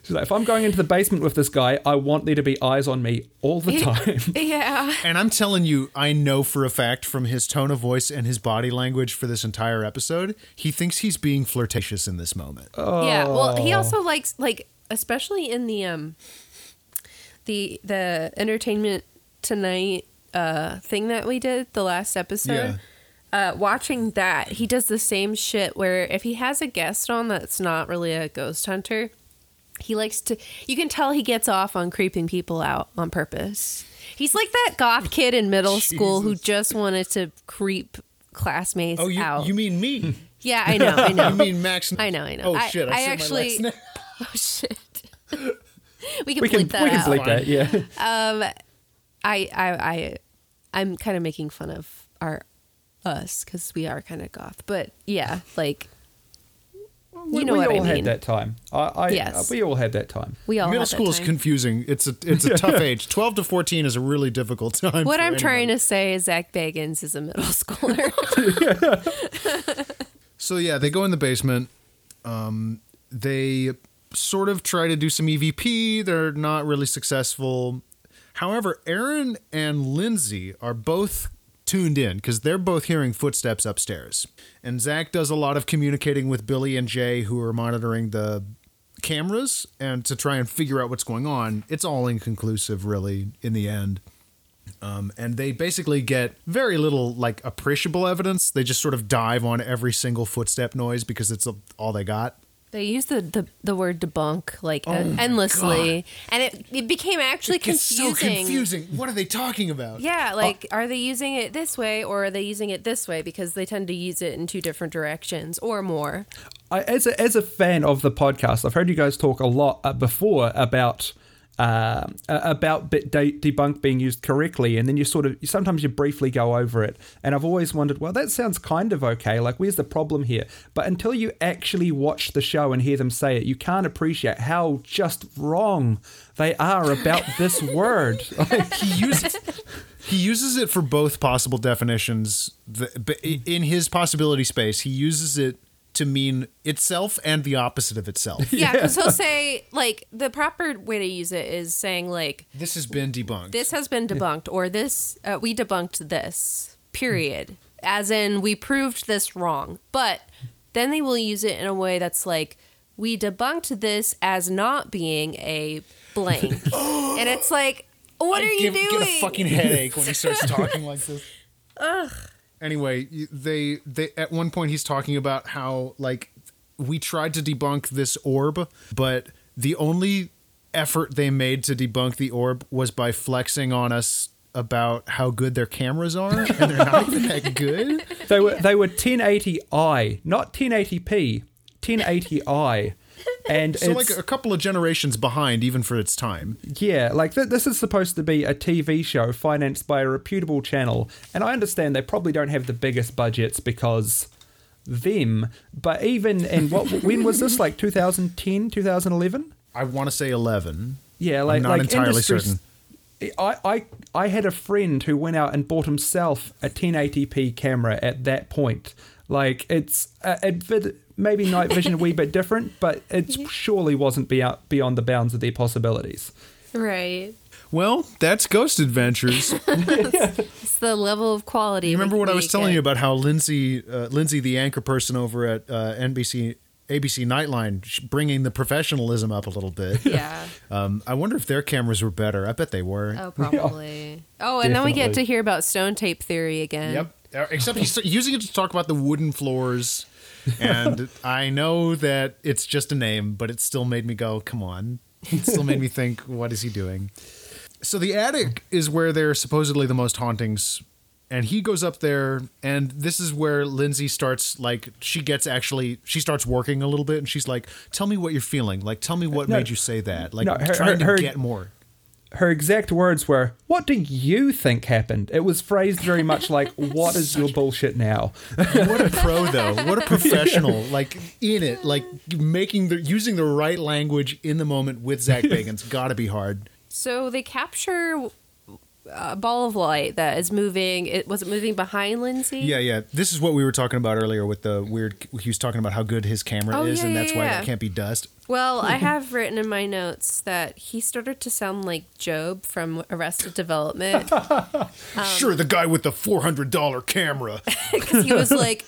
She's like, if I'm going into the basement with this guy, I want there to be eyes on me all the (laughs) time. (laughs) yeah. And I'm telling you, I know for a fact from his tone of voice and his body language for this entire episode, he thinks he's being flirtatious in this moment. Oh. Yeah. Well, he Oh. also likes like especially in the um the the entertainment tonight uh thing that we did the last episode. Uh, watching that, he does the same shit where if he has a guest on that's not really a ghost hunter, he likes to. You can tell he gets off on creeping people out on purpose. He's like that goth kid in middle (laughs) school who just wanted to creep classmates Oh, you, out. you mean me? yeah, I know, I (laughs) know. You mean Max? I know, I know. Oh I- shit! I, I said my actually- last. (laughs) Oh shit. we can we can bleep that we can out. sleep that, yeah. Um, I, I, I, I'm kind of making fun of our us because we are kind of goth, but yeah, like we, you know we what all I had mean. that time. I, I Yes. we all had that time. We all Middle had that school is confusing. It's a it's a (laughs) tough age. Twelve to fourteen is a really difficult time. What for I'm trying to say is Zach Bagans is a middle (laughs) schooler. (laughs) So yeah, they go in the basement. Um, they sort of try to do some EVP. They're not really successful. However, Aaron and Lindsay are both tuned in because they're both hearing footsteps upstairs. And Zach does a lot of communicating with Billy and Jay, who are monitoring the cameras and to try and figure out what's going on. It's all inconclusive, really, in the end. Um, and they basically get very little like appreciable evidence. They just sort of dive on every single footstep noise because it's all they got. They use the, the, the word debunk like uh, Oh my endlessly, and it, it became actually It gets confusing. so confusing. What are they talking about? Yeah, like are they using it this way or are they using it this way? Because they tend to use it in two different directions or more. I, as a, as a fan of the podcast, I've heard you guys talk a lot uh, before about uh, uh, about bit de- debunk being used correctly, and then you sort of sometimes you briefly go over it. And I've always wondered, well, that sounds kind of okay. Like, where's the problem here? But until you actually watch the show and hear them say it, you can't appreciate how just wrong they are about this (laughs) word. Like, he uses he uses it for both possible definitions. The, but in his possibility space, he uses it to mean itself and the opposite of itself. (laughs) Yeah, because he'll say like the proper way to use it is saying like This has been debunked. this has been debunked or this uh, we debunked this period. As in we proved this wrong. But then they will use it in a way that's like we debunked this as not being a blank. (laughs) And it's like what I are you give, doing Get a fucking headache when he starts (laughs) talking like this. Anyway, they they at one point he's talking about how like we tried to debunk this orb, but the only effort they made to debunk the orb was by flexing on us about how good their cameras are, and they're not even that (laughs) good. they were they were 1080i, not 1080p, 1080i. (laughs) And So it's, like a couple of generations behind, even for its time. Yeah, like th- this is supposed to be a TV show financed by a reputable channel, and I understand they probably don't have the biggest budgets because them. But even and what (laughs) when was this like 2010, 2011? I want to say eleven. Yeah, like I'm not like entirely certain. I, I I had a friend who went out and bought himself a 1080p camera at that point. Like it's uh, it vid- maybe night vision a wee (laughs) bit different, but it surely wasn't beyond beyond the bounds of their possibilities. Right. Well, that's Ghost Adventures. (laughs) It's the level of quality. You remember we- what I was telling get. you about how Lindsay, uh, Lindsay, the anchor person over at uh, NBC, ABC Nightline, bringing the professionalism up a little bit. Yeah. (laughs) Um, I wonder if their cameras were better. I bet they were. Oh, probably. Oh, and then we get to hear about stone tape theory again. Yep. Uh, Except he's using it to talk about the wooden floors. And I know that it's just a name, but it still made me go, come on. It still made me (laughs) think, what is he doing? So the attic is where there's supposedly the most hauntings. And he goes up there, and this is where Lindsay starts, like, she gets actually, she starts working a little bit, and she's like, tell me what you're feeling. Like, tell me what No. made you say that. Like, No, her- trying to her- her- get more. Her exact words were, "What do you think happened?" It was phrased very much like, (laughs) "What is your bullshit now?" what a pro though what a (laughs) professional like in it like making the using the right language in the moment with zach (laughs) bagans gotta be hard So they capture uh, a ball of light that is moving. It was it moving behind Lindsay? yeah yeah this is what we were talking about earlier with the weird he was talking about how good his camera Oh, is yeah, and yeah, that's why yeah. that can't be dust Well, I (laughs) have written in my notes that he started to sound like Gob from Arrested Development (laughs) um, sure the guy with the $400 camera (laughs) because he was like,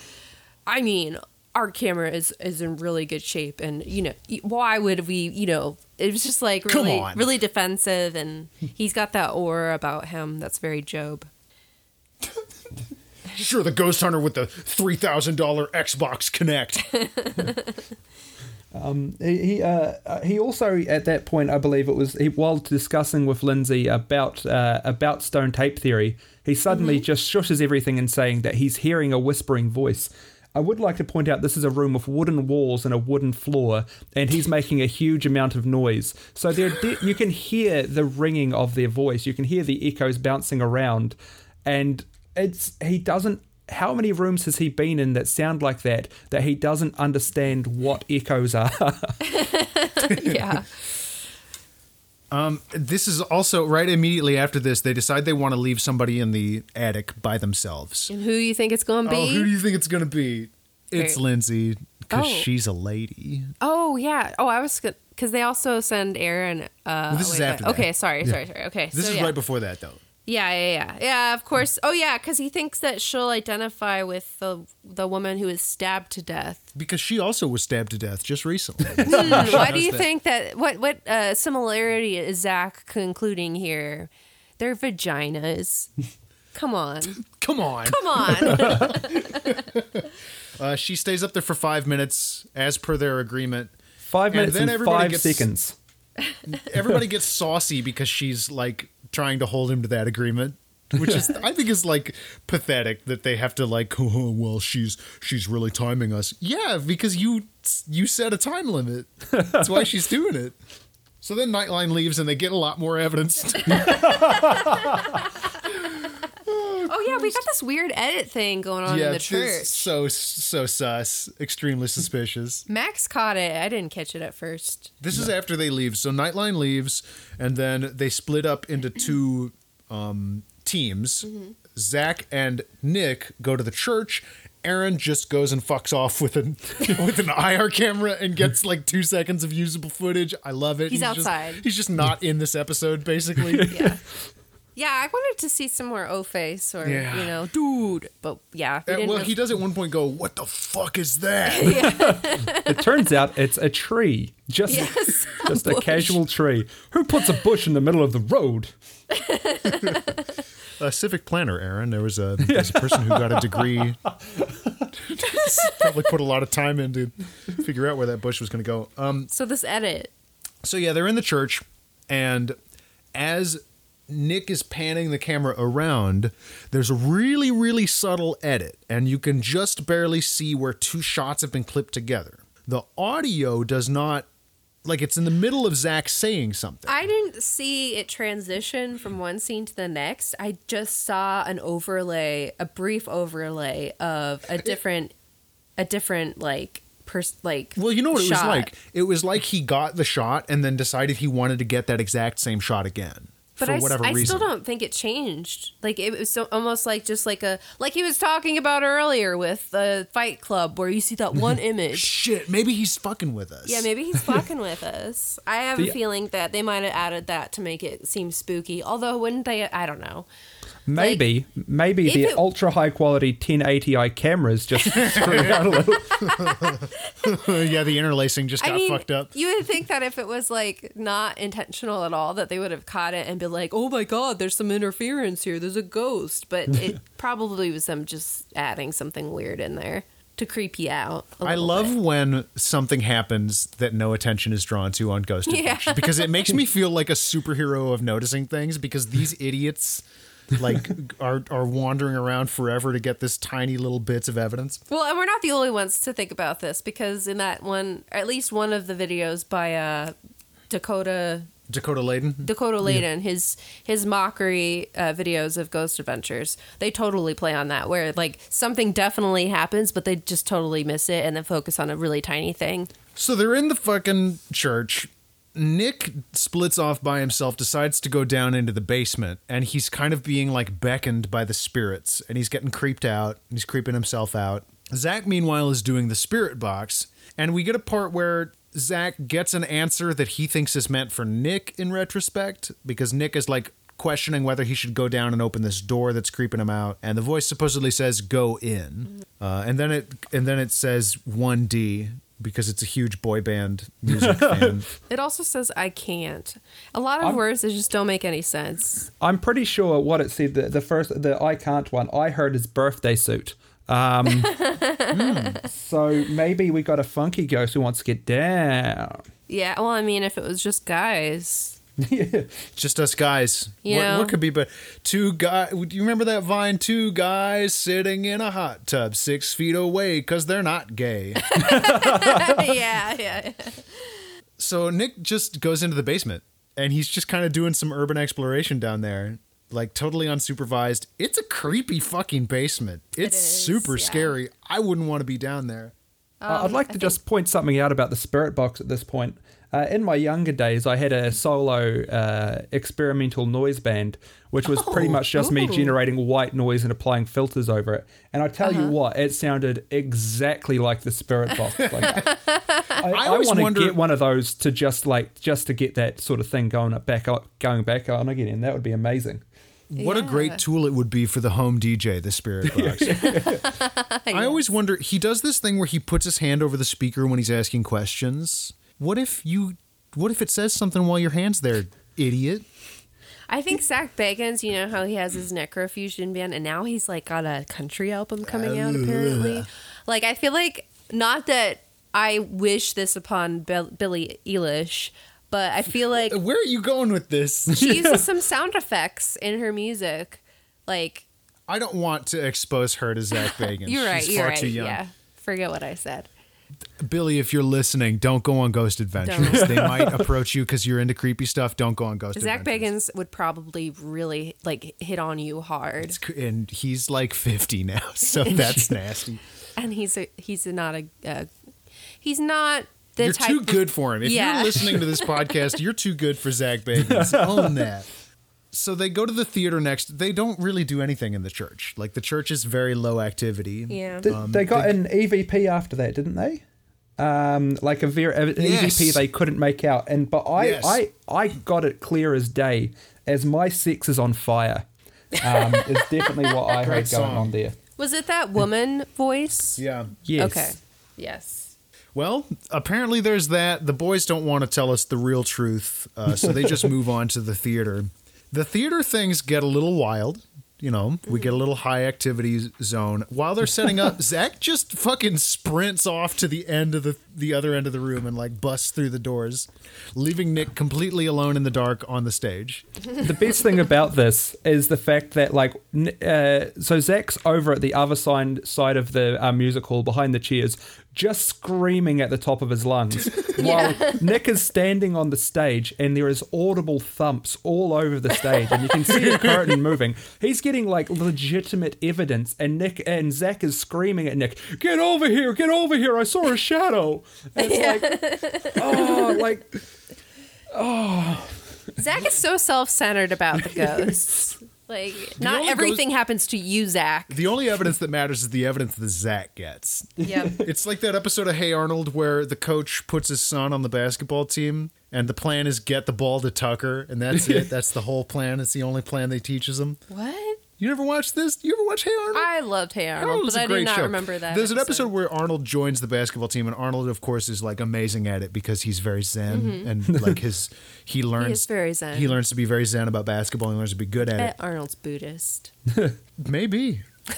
I mean, our camera is is in really good shape, and you know, why would we? You know, it was just like Come really, on. really defensive, and he's got that aura about him that's very Gob. sure the ghost hunter with the $3000 xbox Kinect He he, uh, uh, he also at that point, I believe it was he, while discussing with Lindsay about uh, about stone tape theory, he suddenly just shushes everything and saying that he's hearing a whispering voice. I would like to point out this is a room with wooden walls and a wooden floor, and he's making a huge amount of noise. So there, de- you can hear the ringing of their voice. You can hear the echoes bouncing around, and it's he doesn't. How many rooms has he been in that sound like that? That he doesn't understand what echoes are. (laughs) yeah, this is also right immediately after this they decide they want to leave somebody in the attic by themselves and who do you think it's going to be? oh who do you think it's gonna be it's Very- lindsay because Oh. she's a lady Oh yeah. Oh, I was because they also send Aaron. Uh, Well, this is after that. Okay, sorry, sorry, sorry. Okay, This so, is yeah. right before that, though. Yeah, yeah, yeah, yeah. Of course. Oh yeah, because he thinks that she'll identify with the the woman who is stabbed to death. Because she also was stabbed to death just recently. (laughs) Hmm, Why do you think that? What what uh, similarity is Zach concluding here? Their vaginas. (laughs) Come on, Come on. come (laughs) on. Uh, she stays up there for five minutes, as per their agreement. Five And minutes then and everybody five gets- seconds. Everybody gets saucy because she's like trying to hold him to that agreement. Which is, (laughs) I think, is like pathetic that they have to like. (laughs) Oh well, she's she's really timing us. Yeah, because you you set a time limit. That's why she's doing it. So then Nightline leaves, and they get a lot more evidence. (laughs) oh yeah, we got this weird edit thing going on in the it's church. so so sus, extremely suspicious. (laughs) Max caught it. I didn't catch it at first. This is after they leave. So Nightline leaves, and then they split up into two um, teams. Zach and Nick go to the church. Aaron just goes and fucks off with an (laughs) with an IR camera and gets like two seconds of usable footage. I love it. He's just- outside. he's just not in this episode, basically. (laughs) Yeah. Yeah, I wanted to see some more O face or Yeah. you know, dude. But yeah, we Uh, didn't well, have- he does at one point go, "What the fuck is that?" (laughs) (laughs) It turns out it's a tree. Just, Yes, (laughs) a just a bush. casual tree. Who puts a bush in the middle of the road? a civic planner, Aaron. There was a, there's a person who got a degree. Probably put a lot of time in to figure out where that bush was going to go. Um, So this edit. so yeah, they're in the church, and as Nick is panning the camera around, there's a really, really subtle edit, and you can just barely see where two shots have been clipped together. The audio does not, like, it's in the middle of Zach saying something. I didn't see it transition from one scene to the next. I just saw an overlay, a brief overlay of a different, a different like pers- like. Well, you know what it was like? It was like he got the shot and then decided he wanted to get that exact same shot again. But I, I reason. still don't think it changed. Like it was so, almost like just like a like he was talking about earlier with the Fight Club, where you see that (laughs) one image. Shit, maybe he's fucking with us. Yeah, maybe he's (laughs) fucking with us. I have a feeling that they might have added that to make it seem spooky. Although, wouldn't they? I don't know. Maybe, maybe the it- ultra high quality 1080i cameras just (laughs) screwed out a little. (laughs) yeah, the interlacing just got I mean, fucked up. you would think that if it was like not intentional at all, that they would have caught it and been like, "Oh my god, there's some interference here. There's a ghost." But it (laughs) probably was them just adding something weird in there to creep you out. a I little love bit. when something happens that no attention is drawn to on Ghost Yeah. Adventures because it makes me feel like a superhero of noticing things because these idiots like are are wandering around forever to get this tiny little bits of evidence. Well, and we're not the only ones to think about this because in that one, at least one of the videos by uh, Dakota Dakota Laden. Dakota Laden, his his mockery uh, videos of Ghost Adventures, they totally play on that where like something definitely happens, but they just totally miss it and then focus on a really tiny thing. So they're in the fucking church. Nick splits off by himself, decides to go down into the basement, and he's kind of being like beckoned by the spirits, and he's getting creeped out, he's creeping himself out. Zach, meanwhile, is doing the spirit box, and we get a part where Zach gets an answer that he thinks is meant for Nick in retrospect, because Nick is like questioning whether he should go down and open this door that's creeping him out, and the voice supposedly says "go in," uh, and then it and then it says one D because it's a huge boy band (laughs) music fan. It also says I can't. A lot of words that just don't make any sense. I'm pretty sure what it said. The, the first, the I can't one, I heard is birthday suit. Um, (laughs) So maybe we got a funky ghost who wants to get down. Yeah, well, I mean, if it was just guys, (laughs) Just us guys. You what, what could be but two guys? Do you remember that vine? Two guys sitting in a hot tub, six feet away, because they're not gay. (laughs) (laughs) yeah, yeah. so Nick just goes into the basement and he's just kind of doing some urban exploration down there, like totally unsupervised. It's a creepy fucking basement. It's is, super yeah. scary. I wouldn't want to be down there. Uh, I'd like to just point something out about the spirit box at this point. Uh, in my younger days, I had a solo uh, experimental noise band, which was pretty much just me generating white noise and applying filters over it. And I tell you what, it sounded exactly like the spirit box. Like, (laughs) I, I, always want to wonder- get one of those to just like just to get that sort of thing going up back up, going back on again. That would be amazing. What a great tool it would be for the home DJ, the Spirit Box. (laughs) (laughs) I always wonder, he does this thing where he puts his hand over the speaker when he's asking questions. What if you what if it says something while your hand's there, idiot? I think Zach Bagans, you know how he has his necrofusion band, and now he's like got a country album coming out. Apparently, like I feel like not that I wish this upon Bill- Billie Eilish, but I feel like (laughs) Where are you going with this? (laughs) she uses (laughs) some sound effects in her music. Like I don't want to expose her to Zach Bagans. you're right, She's you're far right. too young. Yeah, forget what I said. Billie, if you're listening, don't go on Ghost Adventures. they might approach you because you're into creepy stuff. Don't go on Ghost Adventures. Zach Adventures. Bagans would probably really like hit on you hard, It's And he's like 50 now, (laughs) so that's nasty. and he's a he's not a uh, he's not the you're type too of- good for him. If Yeah. you're listening to this (laughs) podcast, you're too good for Zach Bagans. Own that. So they go to the theater next. They don't really do anything in the church. Like the church is very low activity. Yeah. Did, Um, they got they- an EVP after that, didn't they? Um, like a very an Yes. EVP they couldn't make out, and but I Yes. I I got it clear as day as my sex is on fire. Um, (laughs) is definitely what I Great heard going song. on there. Was it that woman voice? Yeah. Yes. Okay. Yes. Well, apparently there's that. The boys don't want to tell us the real truth, uh, so they just (laughs) move on to the theater. The theater things get a little wild. You know, we get a little high activity zone. While they're setting up, (laughs) Zach just fucking sprints off to the end of the the other end of the room and like busts through the doors, leaving Nick completely alone in the dark on the stage. the best thing about this is the fact that like uh, so Zach's over at the other side side of the uh, music hall behind the chairs just screaming at the top of his lungs (laughs) while Nick is standing on the stage and there is audible thumps all over the stage and you can see the curtain (laughs) moving. He's getting like legitimate evidence and Nick and Zach is screaming at Nick get over here get over here I saw a shadow. And it's like oh like (laughs) oh. Zach is so self-centered about the ghosts. Like, not only everything happens to you, Zach. The only evidence that matters is the evidence that Zach gets. Yep. (laughs) It's like that episode of Hey Arnold where the coach puts his son on the basketball team and the plan is get the ball to Tucker and that's (laughs) it. that's the whole plan. It's the only plan they teaches him. what? You never watched this? You ever watch Hey Arnold? I loved Hey Arnold, but I did not show. remember that. There's an episode where Arnold joins the basketball team, and Arnold, of course, is like amazing at it because he's very zen and (laughs) like his he learns Mm-hmm. is very zen. He learns to be very zen about basketball. He learns to be good at Eh, it. Arnold's Buddhist. (laughs) Maybe. (laughs)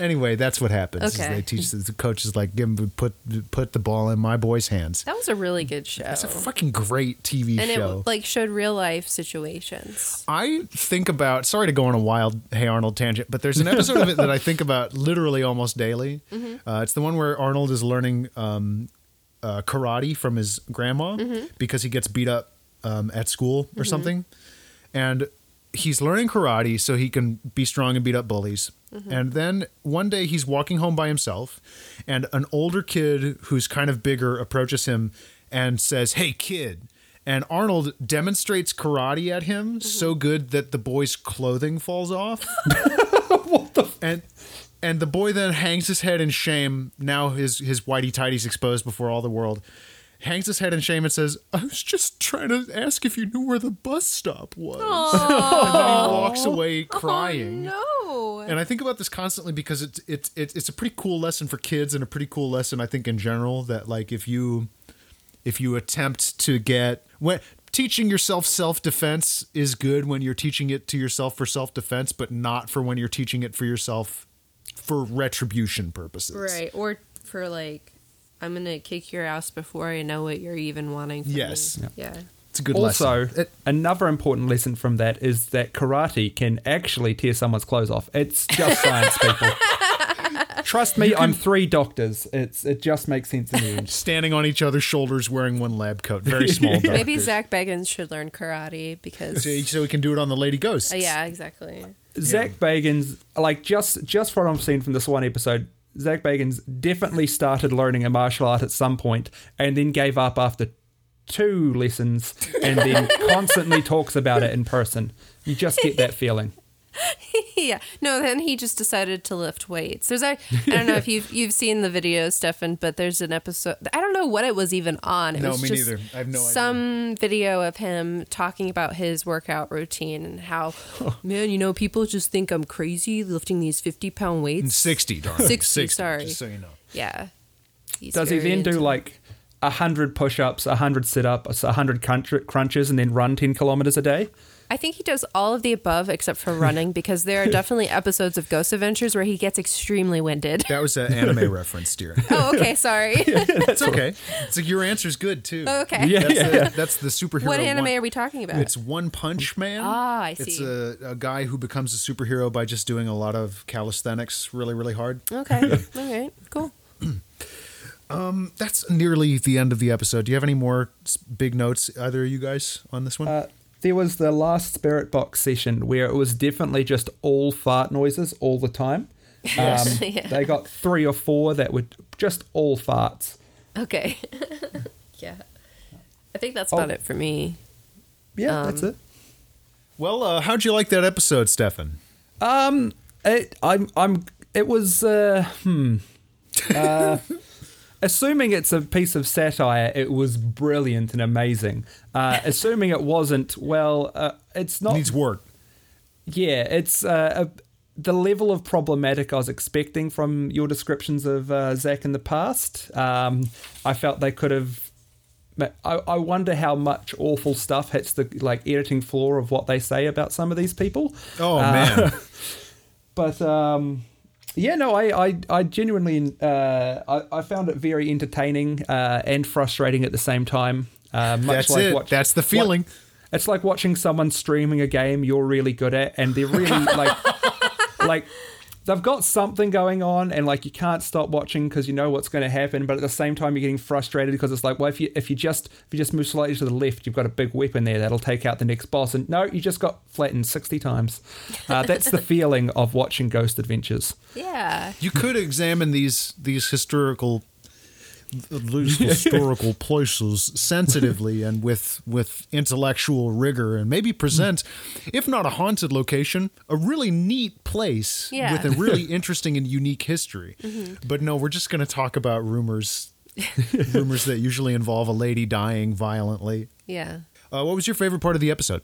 anyway, that's what happens. Okay. They teach the coach is like, give him put put the ball in my boy's hands. That was a really good show. It's a fucking great TV and show. it like showed real life situations. I think about. Sorry to go on a wild Hey Arnold tangent, but there's an episode of it that I think about literally almost daily. Uh, it's the one where Arnold is learning um, uh, karate from his grandma because he gets beat up um, at school or something, and he's learning karate so he can be strong and beat up bullies. Mm-hmm. And then one day he's walking home by himself, and an older kid who's kind of bigger approaches him and says, "Hey, kid." And Arnold demonstrates karate at him mm-hmm. so good that the boy's clothing falls off. (laughs) what the? And and the boy then hangs his head in shame. Now his his whitey tighties exposed before all the world. Hangs his head in shame and says, "I was just trying to ask if you knew where the bus stop was." (laughs) and then he walks away oh, crying. Oh, no. And I think about this constantly because it's it's it's it's a pretty cool lesson for kids and a pretty cool lesson I think in general that like if you if you attempt to get when teaching yourself self-defense is good when you're teaching it to yourself for self-defense but not for when you're teaching it for yourself for retribution purposes. Right. Or for like, I'm going to kick your ass before I know what you're even wanting from Yes. me. Yeah. It's a good also, lesson. It- another important lesson from that is that karate can actually tear someone's clothes off. It's just (laughs) science, people. Trust me, I'm three doctors. It's it just makes sense in the end. standing on each other's shoulders wearing one lab coat. Very (laughs) small doctors. Maybe Zach Bagans should learn karate because. so, so we can do it on the Lady Ghosts. Uh, yeah, exactly. Zach Bagans, like just just from what I've seen from this one episode, Zach Bagans definitely started learning a martial art at some point and then gave up after two lessons and then (laughs) constantly talks about it in person. You just get that feeling. (laughs) yeah. No, then he just decided to lift weights. There's a I don't know if you've you've seen the video, Stefan, but there's an episode I don't know what it was even on. It No, was me just neither. I have no idea. Some video of him talking about his workout routine and how (laughs) man, you know, people just think I'm crazy lifting these fifty pound weights. 60, darling. 60, sorry. Just so you know. Yeah. He's Does he very then do like hundred push-ups, hundred sit-ups, hundred crunches, and then run ten kilometers a day? I think he does all of the above except for running (laughs) because there are definitely episodes of Ghost Adventures where he gets extremely winded. That was an (laughs) anime reference, dear. Oh, okay, sorry. (laughs) It's okay. It's like your answer's good too. okay. Yeah, That's, yeah. the, that's the superhero. What anime one, are we talking about? It's One Punch Man. Ah, I It's see. a, a guy who becomes a superhero by just doing a lot of calisthenics really, really hard. Okay. All right. Cool. (clears throat) That's nearly the end of the episode. Do you have any more big notes, either of you guys, on this one? Uh, there was the last Spirit Box session where it was definitely just all fart noises all the time. Um, (laughs) Yeah. They got three or four that were just all farts. Okay. (laughs) yeah. I think that's about Oh. it for me. Yeah, Um, that's it. well, uh, how'd you like that episode, Stefan? Um, it, I'm, I'm. It was. Uh, hmm. (laughs) Uh, assuming it's a piece of satire, it was brilliant and amazing. Uh, (laughs) assuming it wasn't, well, uh, it's not. Needs work. Yeah, it's uh, a, the level of problematic I was expecting from your descriptions of uh, Zach in the past. Um, I felt they could have. I, I wonder how much awful stuff hits the like editing floor of what they say about some of these people. Oh Uh, man, (laughs) But um, yeah, no, I I, I genuinely uh, I, I found it very entertaining uh, and frustrating at the same time. Uh, much That's like it. watch- That's the feeling. it's like watching someone streaming a game you're really good at, and they're really like (laughs) like they've got something going on, and like you can't stop watching because you know what's going to happen. But at the same time, you're getting frustrated because it's like, well, if you if you just if you just move slightly to the left, you've got a big weapon there that'll take out the next boss, and no, you just got flattened sixty times. Uh, (laughs) that's the feeling of watching Ghost Adventures. Yeah. you could examine these these historical these (laughs) historical places sensitively and with with intellectual rigor and maybe present if not a haunted location a really neat place Yeah. with a really (laughs) interesting and unique history but no we're just going to talk about rumors rumors that usually involve a lady dying violently Yeah. uh, what was your favorite part of the episode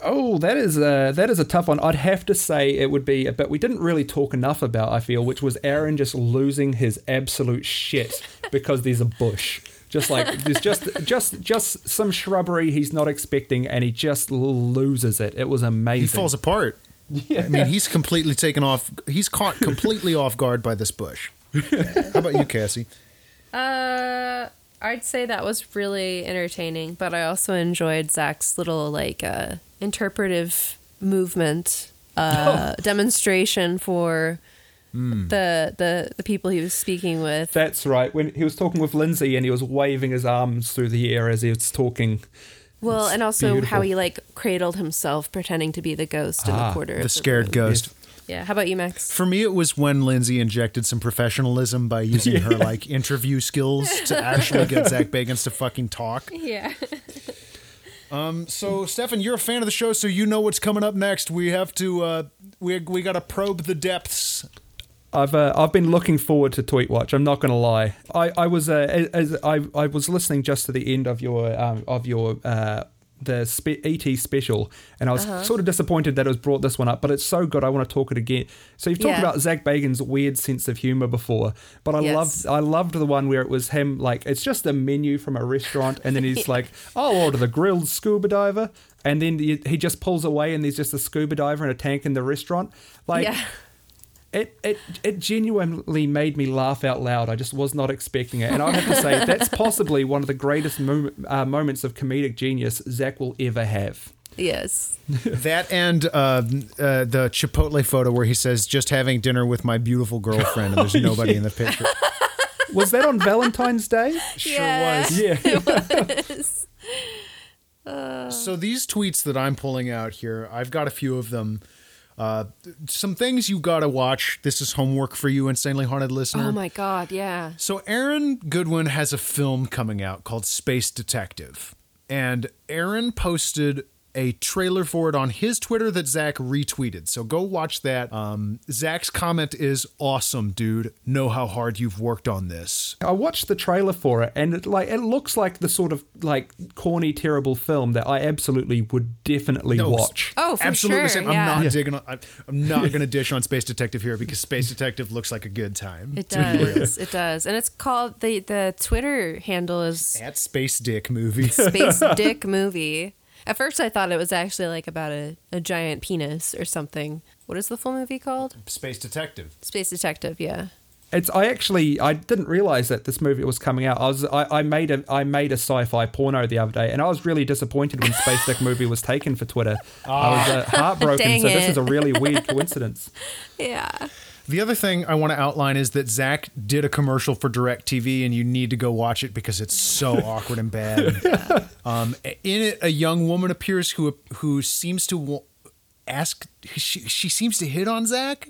Oh, that is a that is a tough one. I'd have to say it would be a bit we didn't really talk enough about. I feel, which was Aaron just losing his absolute shit because there's a bush. Just like there's just just just some shrubbery he's not expecting, and he just loses it. It was amazing. he falls apart Yeah. i mean he's completely taken off he's caught completely off guard by this bush how about you cassie Uh, I'd say that was really entertaining, but I also enjoyed Zach's little like uh, interpretive movement uh, demonstration for the the the people he was speaking with. That's right. When he was talking with Lindsay and he was waving his arms through the air as he was talking. well, It's and also beautiful. how he like cradled himself, pretending to be the ghost in Ah, the quarter. the of scared room. ghost Yeah. How about you, Max? For me, it was when Lindsay injected some professionalism by using her like interview skills to actually get (laughs) Zach Bagans to fucking talk. Yeah. um. So, Stefan, you're a fan of the show, so you know what's coming up next. We have to, uh, we we got to probe the depths. I've uh, I've been looking forward to Tweet Watch. I'm not going to lie. I I was uh, as I I was listening just to the end of your um, of your uh, the spe- ET special, and I was Uh-huh. sort of disappointed that it was brought this one up. But it's so good. I want to talk it again. So you've talked Yeah. about Zach Bagans' weird sense of humor before, but I Yes. loved I loved the one where it was him like it's just a menu from a restaurant, and then he's (laughs) like, "I'll order the grilled scuba diver." And then he he just pulls away, and there's just a scuba diver and a tank in the restaurant. Like, yeah. It, it it genuinely made me laugh out loud. I just was not expecting it, and I have to say that's (laughs) possibly one of the greatest mo- uh, moments of comedic genius Zach will ever have. Yes. (laughs) That and uh, uh, the Chipotle photo where he says, "Just having dinner with my beautiful girlfriend," and there's (laughs) nobody in the picture. Was that on Valentine's Day? Sure Yeah. was. Yeah. So these tweets that I'm pulling out here, I've got a few of them. Uh, some things you got to watch. This is homework for you, insanely haunted listener. Oh my God. Yeah. So Aaron Goodwin has a film coming out called Space Detective, and Aaron posted a trailer for it on his Twitter that Zach retweeted. So go watch that. Um, Zach's comment is awesome, dude. Know how hard you've worked on this. I watched the trailer for it, and it, like it looks like the sort of like corny, terrible film that I absolutely would definitely No, watch. Oh, for Absolutely, sure. same. I'm not digging. On, I'm- I'm not (laughs) going to dish on Space Detective here because Space Detective looks like a good time. It (laughs) does. it does. And it's called the the Twitter handle is At Space Dick movie. Space (laughs) Dick Movie. At first, I thought it was actually like about a, a giant penis or something. What is the full movie called? Space Detective. Space Detective. Yeah. It's I actually I didn't realize that this movie was coming out. I was I, I made a I made a sci-fi porno the other day, and I was really disappointed when Space Dick movie was taken for Twitter. I was uh, (laughs) heartbroken. Dang so this is a really weird (laughs) coincidence. Yeah. The other thing I want to outline is that Zach did a commercial for DirecTV, and you need to go watch it because it's so (laughs) awkward and bad. Um, in it, a young woman appears who who seems to ask. She she seems to hit on Zach,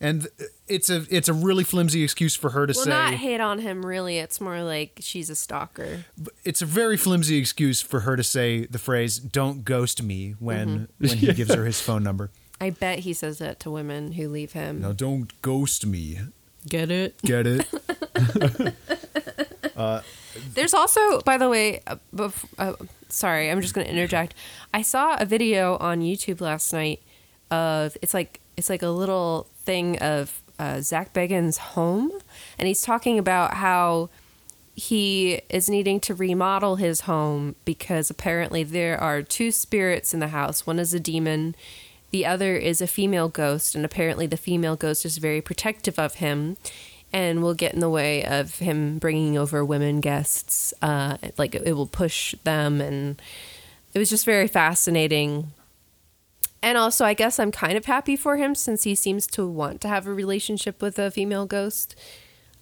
and it's a it's a really flimsy excuse for her to Well, say. not hate on him really. It's more like she's a stalker. it's a very flimsy excuse for her to say the phrase "Don't ghost me" when when he gives her (laughs) his phone number. I bet he says that to women who leave him. Now don't ghost me. Get it? Get it? (laughs) There's also, by the way, uh, bef- uh, sorry, I'm just going to interject. I saw a video on YouTube last night of it's like it's like a little thing of uh, Zach Bagans' home, and he's talking about how he is needing to remodel his home because apparently there are two spirits in the house. One is a demon, the other is a female ghost, and apparently the female ghost is very protective of him and will get in the way of him bringing over women guests. Uh, like it will push them, and it was just very fascinating. And also, I guess I'm kind of happy for him since he seems to want to have a relationship with a female ghost.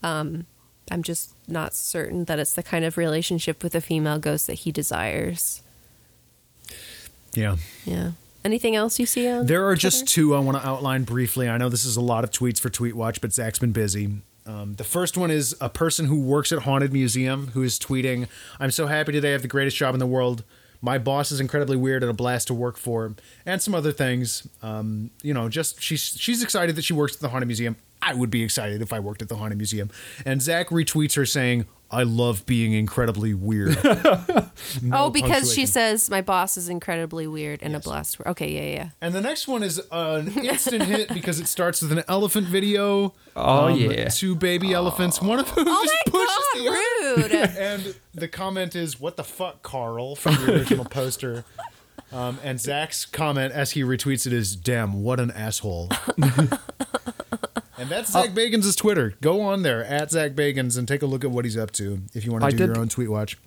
Um, I'm just not certain that it's the kind of relationship with a female ghost that he desires. Yeah. Yeah. Anything else you see on? There are Twitter? just two I want to outline briefly. I know this is a lot of tweets for Tweet Watch, but Zach's been busy. Um, the first one is a person who works at Haunted Museum who is tweeting, I'm so happy today. I have the greatest job in the world. My boss is incredibly weird and a blast to work for, and some other things. Um, you know, just she's she's excited that she works at the Haunted Museum. I would be excited if I worked at the Haunted Museum. And Zach retweets her saying, I love being incredibly weird. (laughs) oh, because she says my boss is incredibly weird and a blast. Okay, yeah, yeah. And the next one is an (laughs) instant hit because it starts with an elephant video. Oh, yeah. Two baby elephants. One of them Oh just my (laughs) pushes the other. rude. And the comment is, "What the fuck, Carl?" from the original poster. Um, and Zach's comment as he retweets it is, "Damn, what an asshole." And that's uh, Zach Bagans' Twitter. Go on there at Zach Bagans and take a look at what he's up to if you want to I do did- your own tweet watch.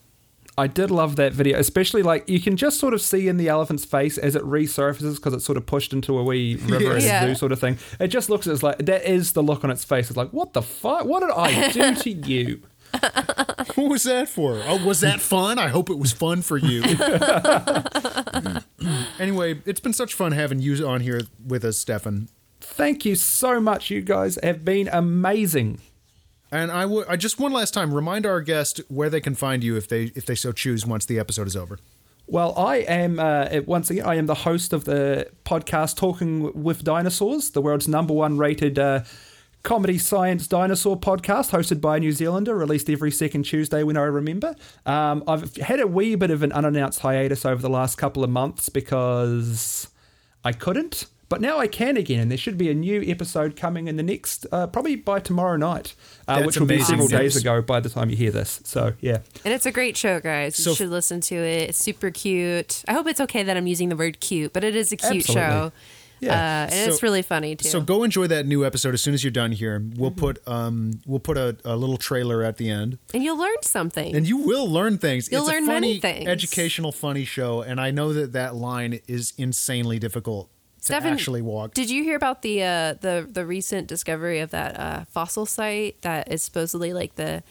I did love that video, especially like you can just sort of see in the elephant's face as it resurfaces because it's sort of pushed into a wee (laughs) river in Yeah. a zoo sort of thing. It just looks as like that is the look on its face. It's like, what the fuck? What did I do (laughs) to you? (laughs) What was that for? Oh, was that fun? I hope it was fun for you. anyway, it's been such fun having you on here with us, Stefan. Thank you so much. You guys have been amazing. And I would I just one last time remind our guest where they can find you if they if they so choose once the episode is over. Well, I am uh, once again. I am the host of the podcast "Talking with Dinosaurs," the world's number one rated uh, comedy science dinosaur podcast, hosted by a New Zealander, released every second Tuesday when I remember. Um, I've had a wee bit of an unannounced hiatus over the last couple of months because I couldn't. But now I can again, and there should be a new episode coming in the next, uh, probably by tomorrow night, uh, which will be several days ago by the time you hear this. So, yeah. And it's a great show, guys. You should listen to it. It's super cute. I hope it's okay that I'm using the word cute, but it is a cute Absolutely. show. Yeah. Uh, and it's really funny too. So go enjoy that new episode as soon as you're done here. We'll Mm-hmm. put um we'll put a, a little trailer at the end. and you'll learn something. And you will learn things. You'll it's learn a funny, many things. educational, funny show, and I know that that line is insanely difficult to actually walk. Did you hear about the uh, the the recent discovery of that uh, fossil site that is supposedly like the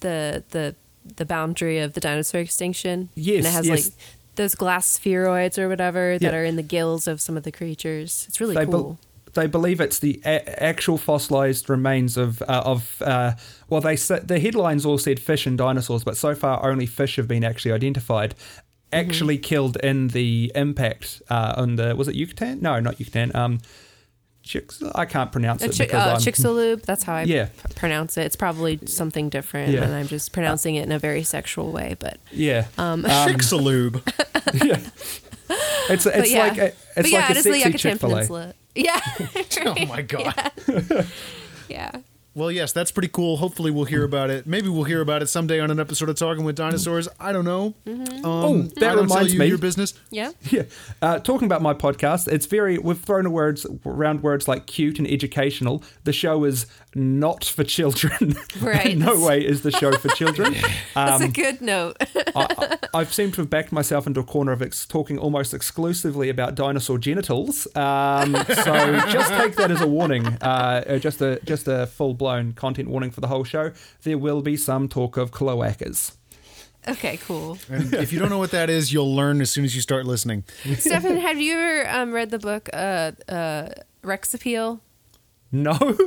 the the the boundary of the dinosaur extinction? Yes, and it has yes. like those glass spheroids or whatever that Yeah. are in the gills of some of the creatures. It's really they, cool. they believe it's the a- actual fossilized remains of uh, of uh, well they said the headlines all said fish and dinosaurs but so far only fish have been actually identified actually Mm-hmm. killed in the impact uh, on the was it Yucatan no not Yucatan um Chicks, I can't pronounce it Chi- because uh, Chicxulub, that's how I Yeah. p- pronounce it. It's probably something different, Yeah. and I'm just pronouncing it in a very sexual way. But yeah um, (laughs) Chicxulub. yeah it's it's yeah, like a, it's but yeah, like a it is the sexy Yucatan Chick-fil-A. Peninsula. Yeah, (laughs) oh my (laughs) god. yeah. Well, yes, that's pretty cool. Hopefully, we'll hear about it. Maybe we'll hear about it someday on an episode of Talking with Dinosaurs. I don't know. Um, Oh, that I tell reminds you me. your business. Yeah. (laughs) Yeah. Uh, talking about my podcast, it's very, we've thrown words around words like cute and educational. The show is not for children. (laughs) Right. No way is the show for children. (laughs) That's Um, a good note. I, I, I've seemed to have backed myself into a corner of ex- talking almost exclusively about dinosaur genitals. Um, so just take that as a warning, uh, uh, just a just a full blown content warning for the whole show. There will be some talk of cloacas. okay, cool. And if you don't know what that is, you'll learn as soon as you start listening. (laughs) Stefan, have you ever um, read the book uh, uh, Rex Appeal? No. (laughs)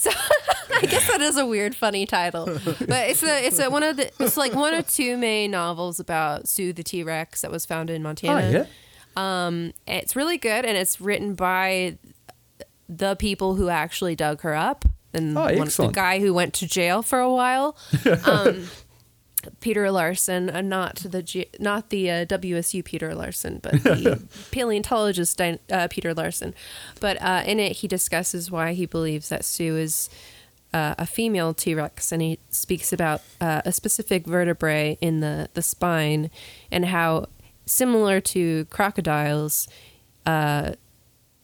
So I guess that is a weird, funny title, but it's a it's a one of the it's like one of two main novels about Sue the T Rex that was found in oh Montana. yeah. It's really good, and it's written by the people who actually dug her up, and Oh, one, the guy who went to jail for a while. (laughs) Um, Peter Larson, uh, not the G- not the uh, WSU Peter Larson, but the (laughs) paleontologist uh, Peter Larson. But uh, in it, he discusses why he believes that Sue is uh, a female T Rex, and he speaks about uh, a specific vertebrae in the the spine and how similar to crocodiles. Uh,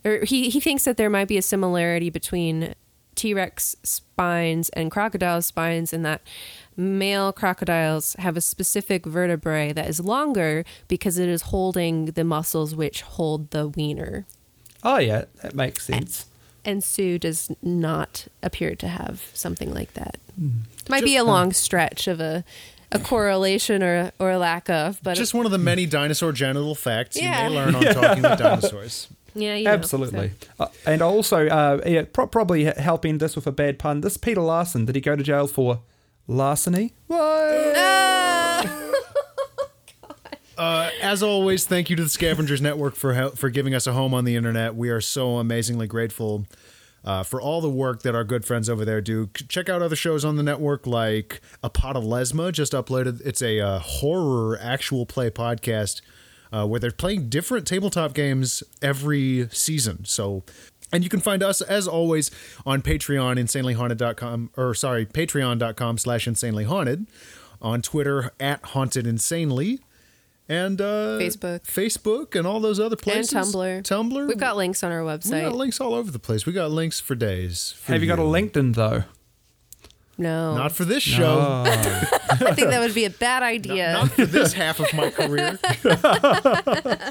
or he, he thinks that there might be a similarity between T Rex spines and crocodile spines, and that male crocodiles have a specific vertebrae that is longer because it is holding the muscles which hold the wiener. Oh yeah, that makes sense. And Sue does not appear to have something like that. Mm. Might be a uh, long stretch of a, a correlation or, or a lack of, but Just one of the many dinosaur genital facts Yeah. you may learn on (laughs) Talking with Dinosaurs. Yeah, you know, Absolutely. so- Uh, and also, uh, yeah, pro- probably helping this with a bad pun. This Peter Larson, did he go to jail for larceny? (laughs) Uh, as always, thank you to the Scavengers Network for hel- for giving us a home on the internet. We are so amazingly grateful uh, for all the work that our good friends over there do. Check out other shows on the network like A Pot of Lesma just uploaded. It's a uh, horror actual play podcast uh, where they're playing different tabletop games every season. So. And you can find us, as always, on Patreon, insanelyhaunted.com, or sorry, patreon.com slash insanelyhaunted, on Twitter, at haunted insanely, and uh, Facebook. Facebook, and all those other places. And places. Tumblr. Tumblr. We've got links on our website. we website. got links all over the place. We got links for days. for Have you got a LinkedIn, though? No. Not for this show. (laughs) I think that would be a bad idea. Not for this half of my career. (laughs)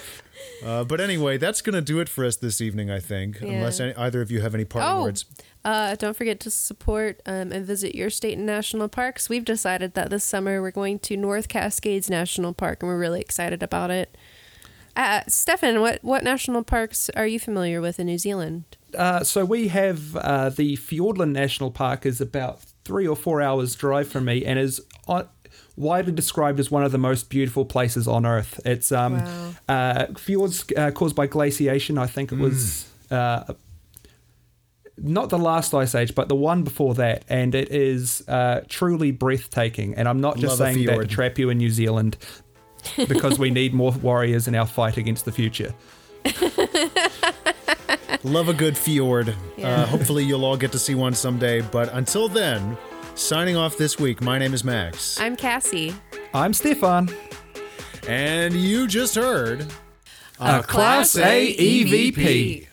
uh, but anyway, that's going to do it for us this evening, I think. Yeah. Unless any, either of you have any parting Oh, words. uh, don't forget to support um, and visit your state and national parks. We've decided that this summer we're going to North Cascades National Park, and we're really excited about it. Uh, Stefan, what, what national parks are you familiar with in New Zealand? Uh, so we have uh, the Fiordland National Park is about three or four hours drive from me and is on, widely described as one of the most beautiful places on Earth. It's um, Wow. uh, fjords uh, caused by glaciation. I think it was uh, not the last ice age, but the one before that, and it is uh, truly breathtaking. And I'm not just Love saying that to trap you in New Zealand. because we (laughs) need more warriors in our fight against the future. Love a good fjord. Yeah. Uh, (laughs) hopefully, you'll all get to see one someday. But until then, signing off this week, my name is Max. I'm Cassie. I'm Stefan. And you just heard. A Class A EVP.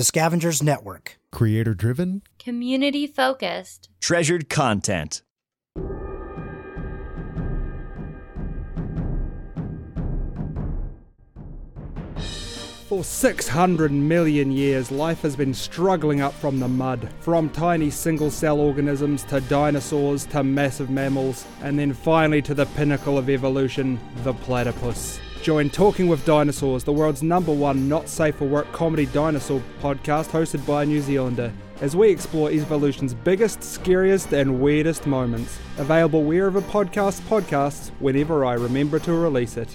The Scavengers Network. Creator driven. Community focused. Treasured content. For 600 million years, life has been struggling up from the mud, from tiny single cell organisms to dinosaurs to massive mammals, and then finally to the pinnacle of evolution, the platypus. Join Talking with Dinosaurs, the world's number one not safe for work comedy dinosaur podcast hosted by a New Zealander, as we explore evolution's biggest, scariest, and weirdest moments. Available wherever podcasts podcasts, whenever I remember to release it.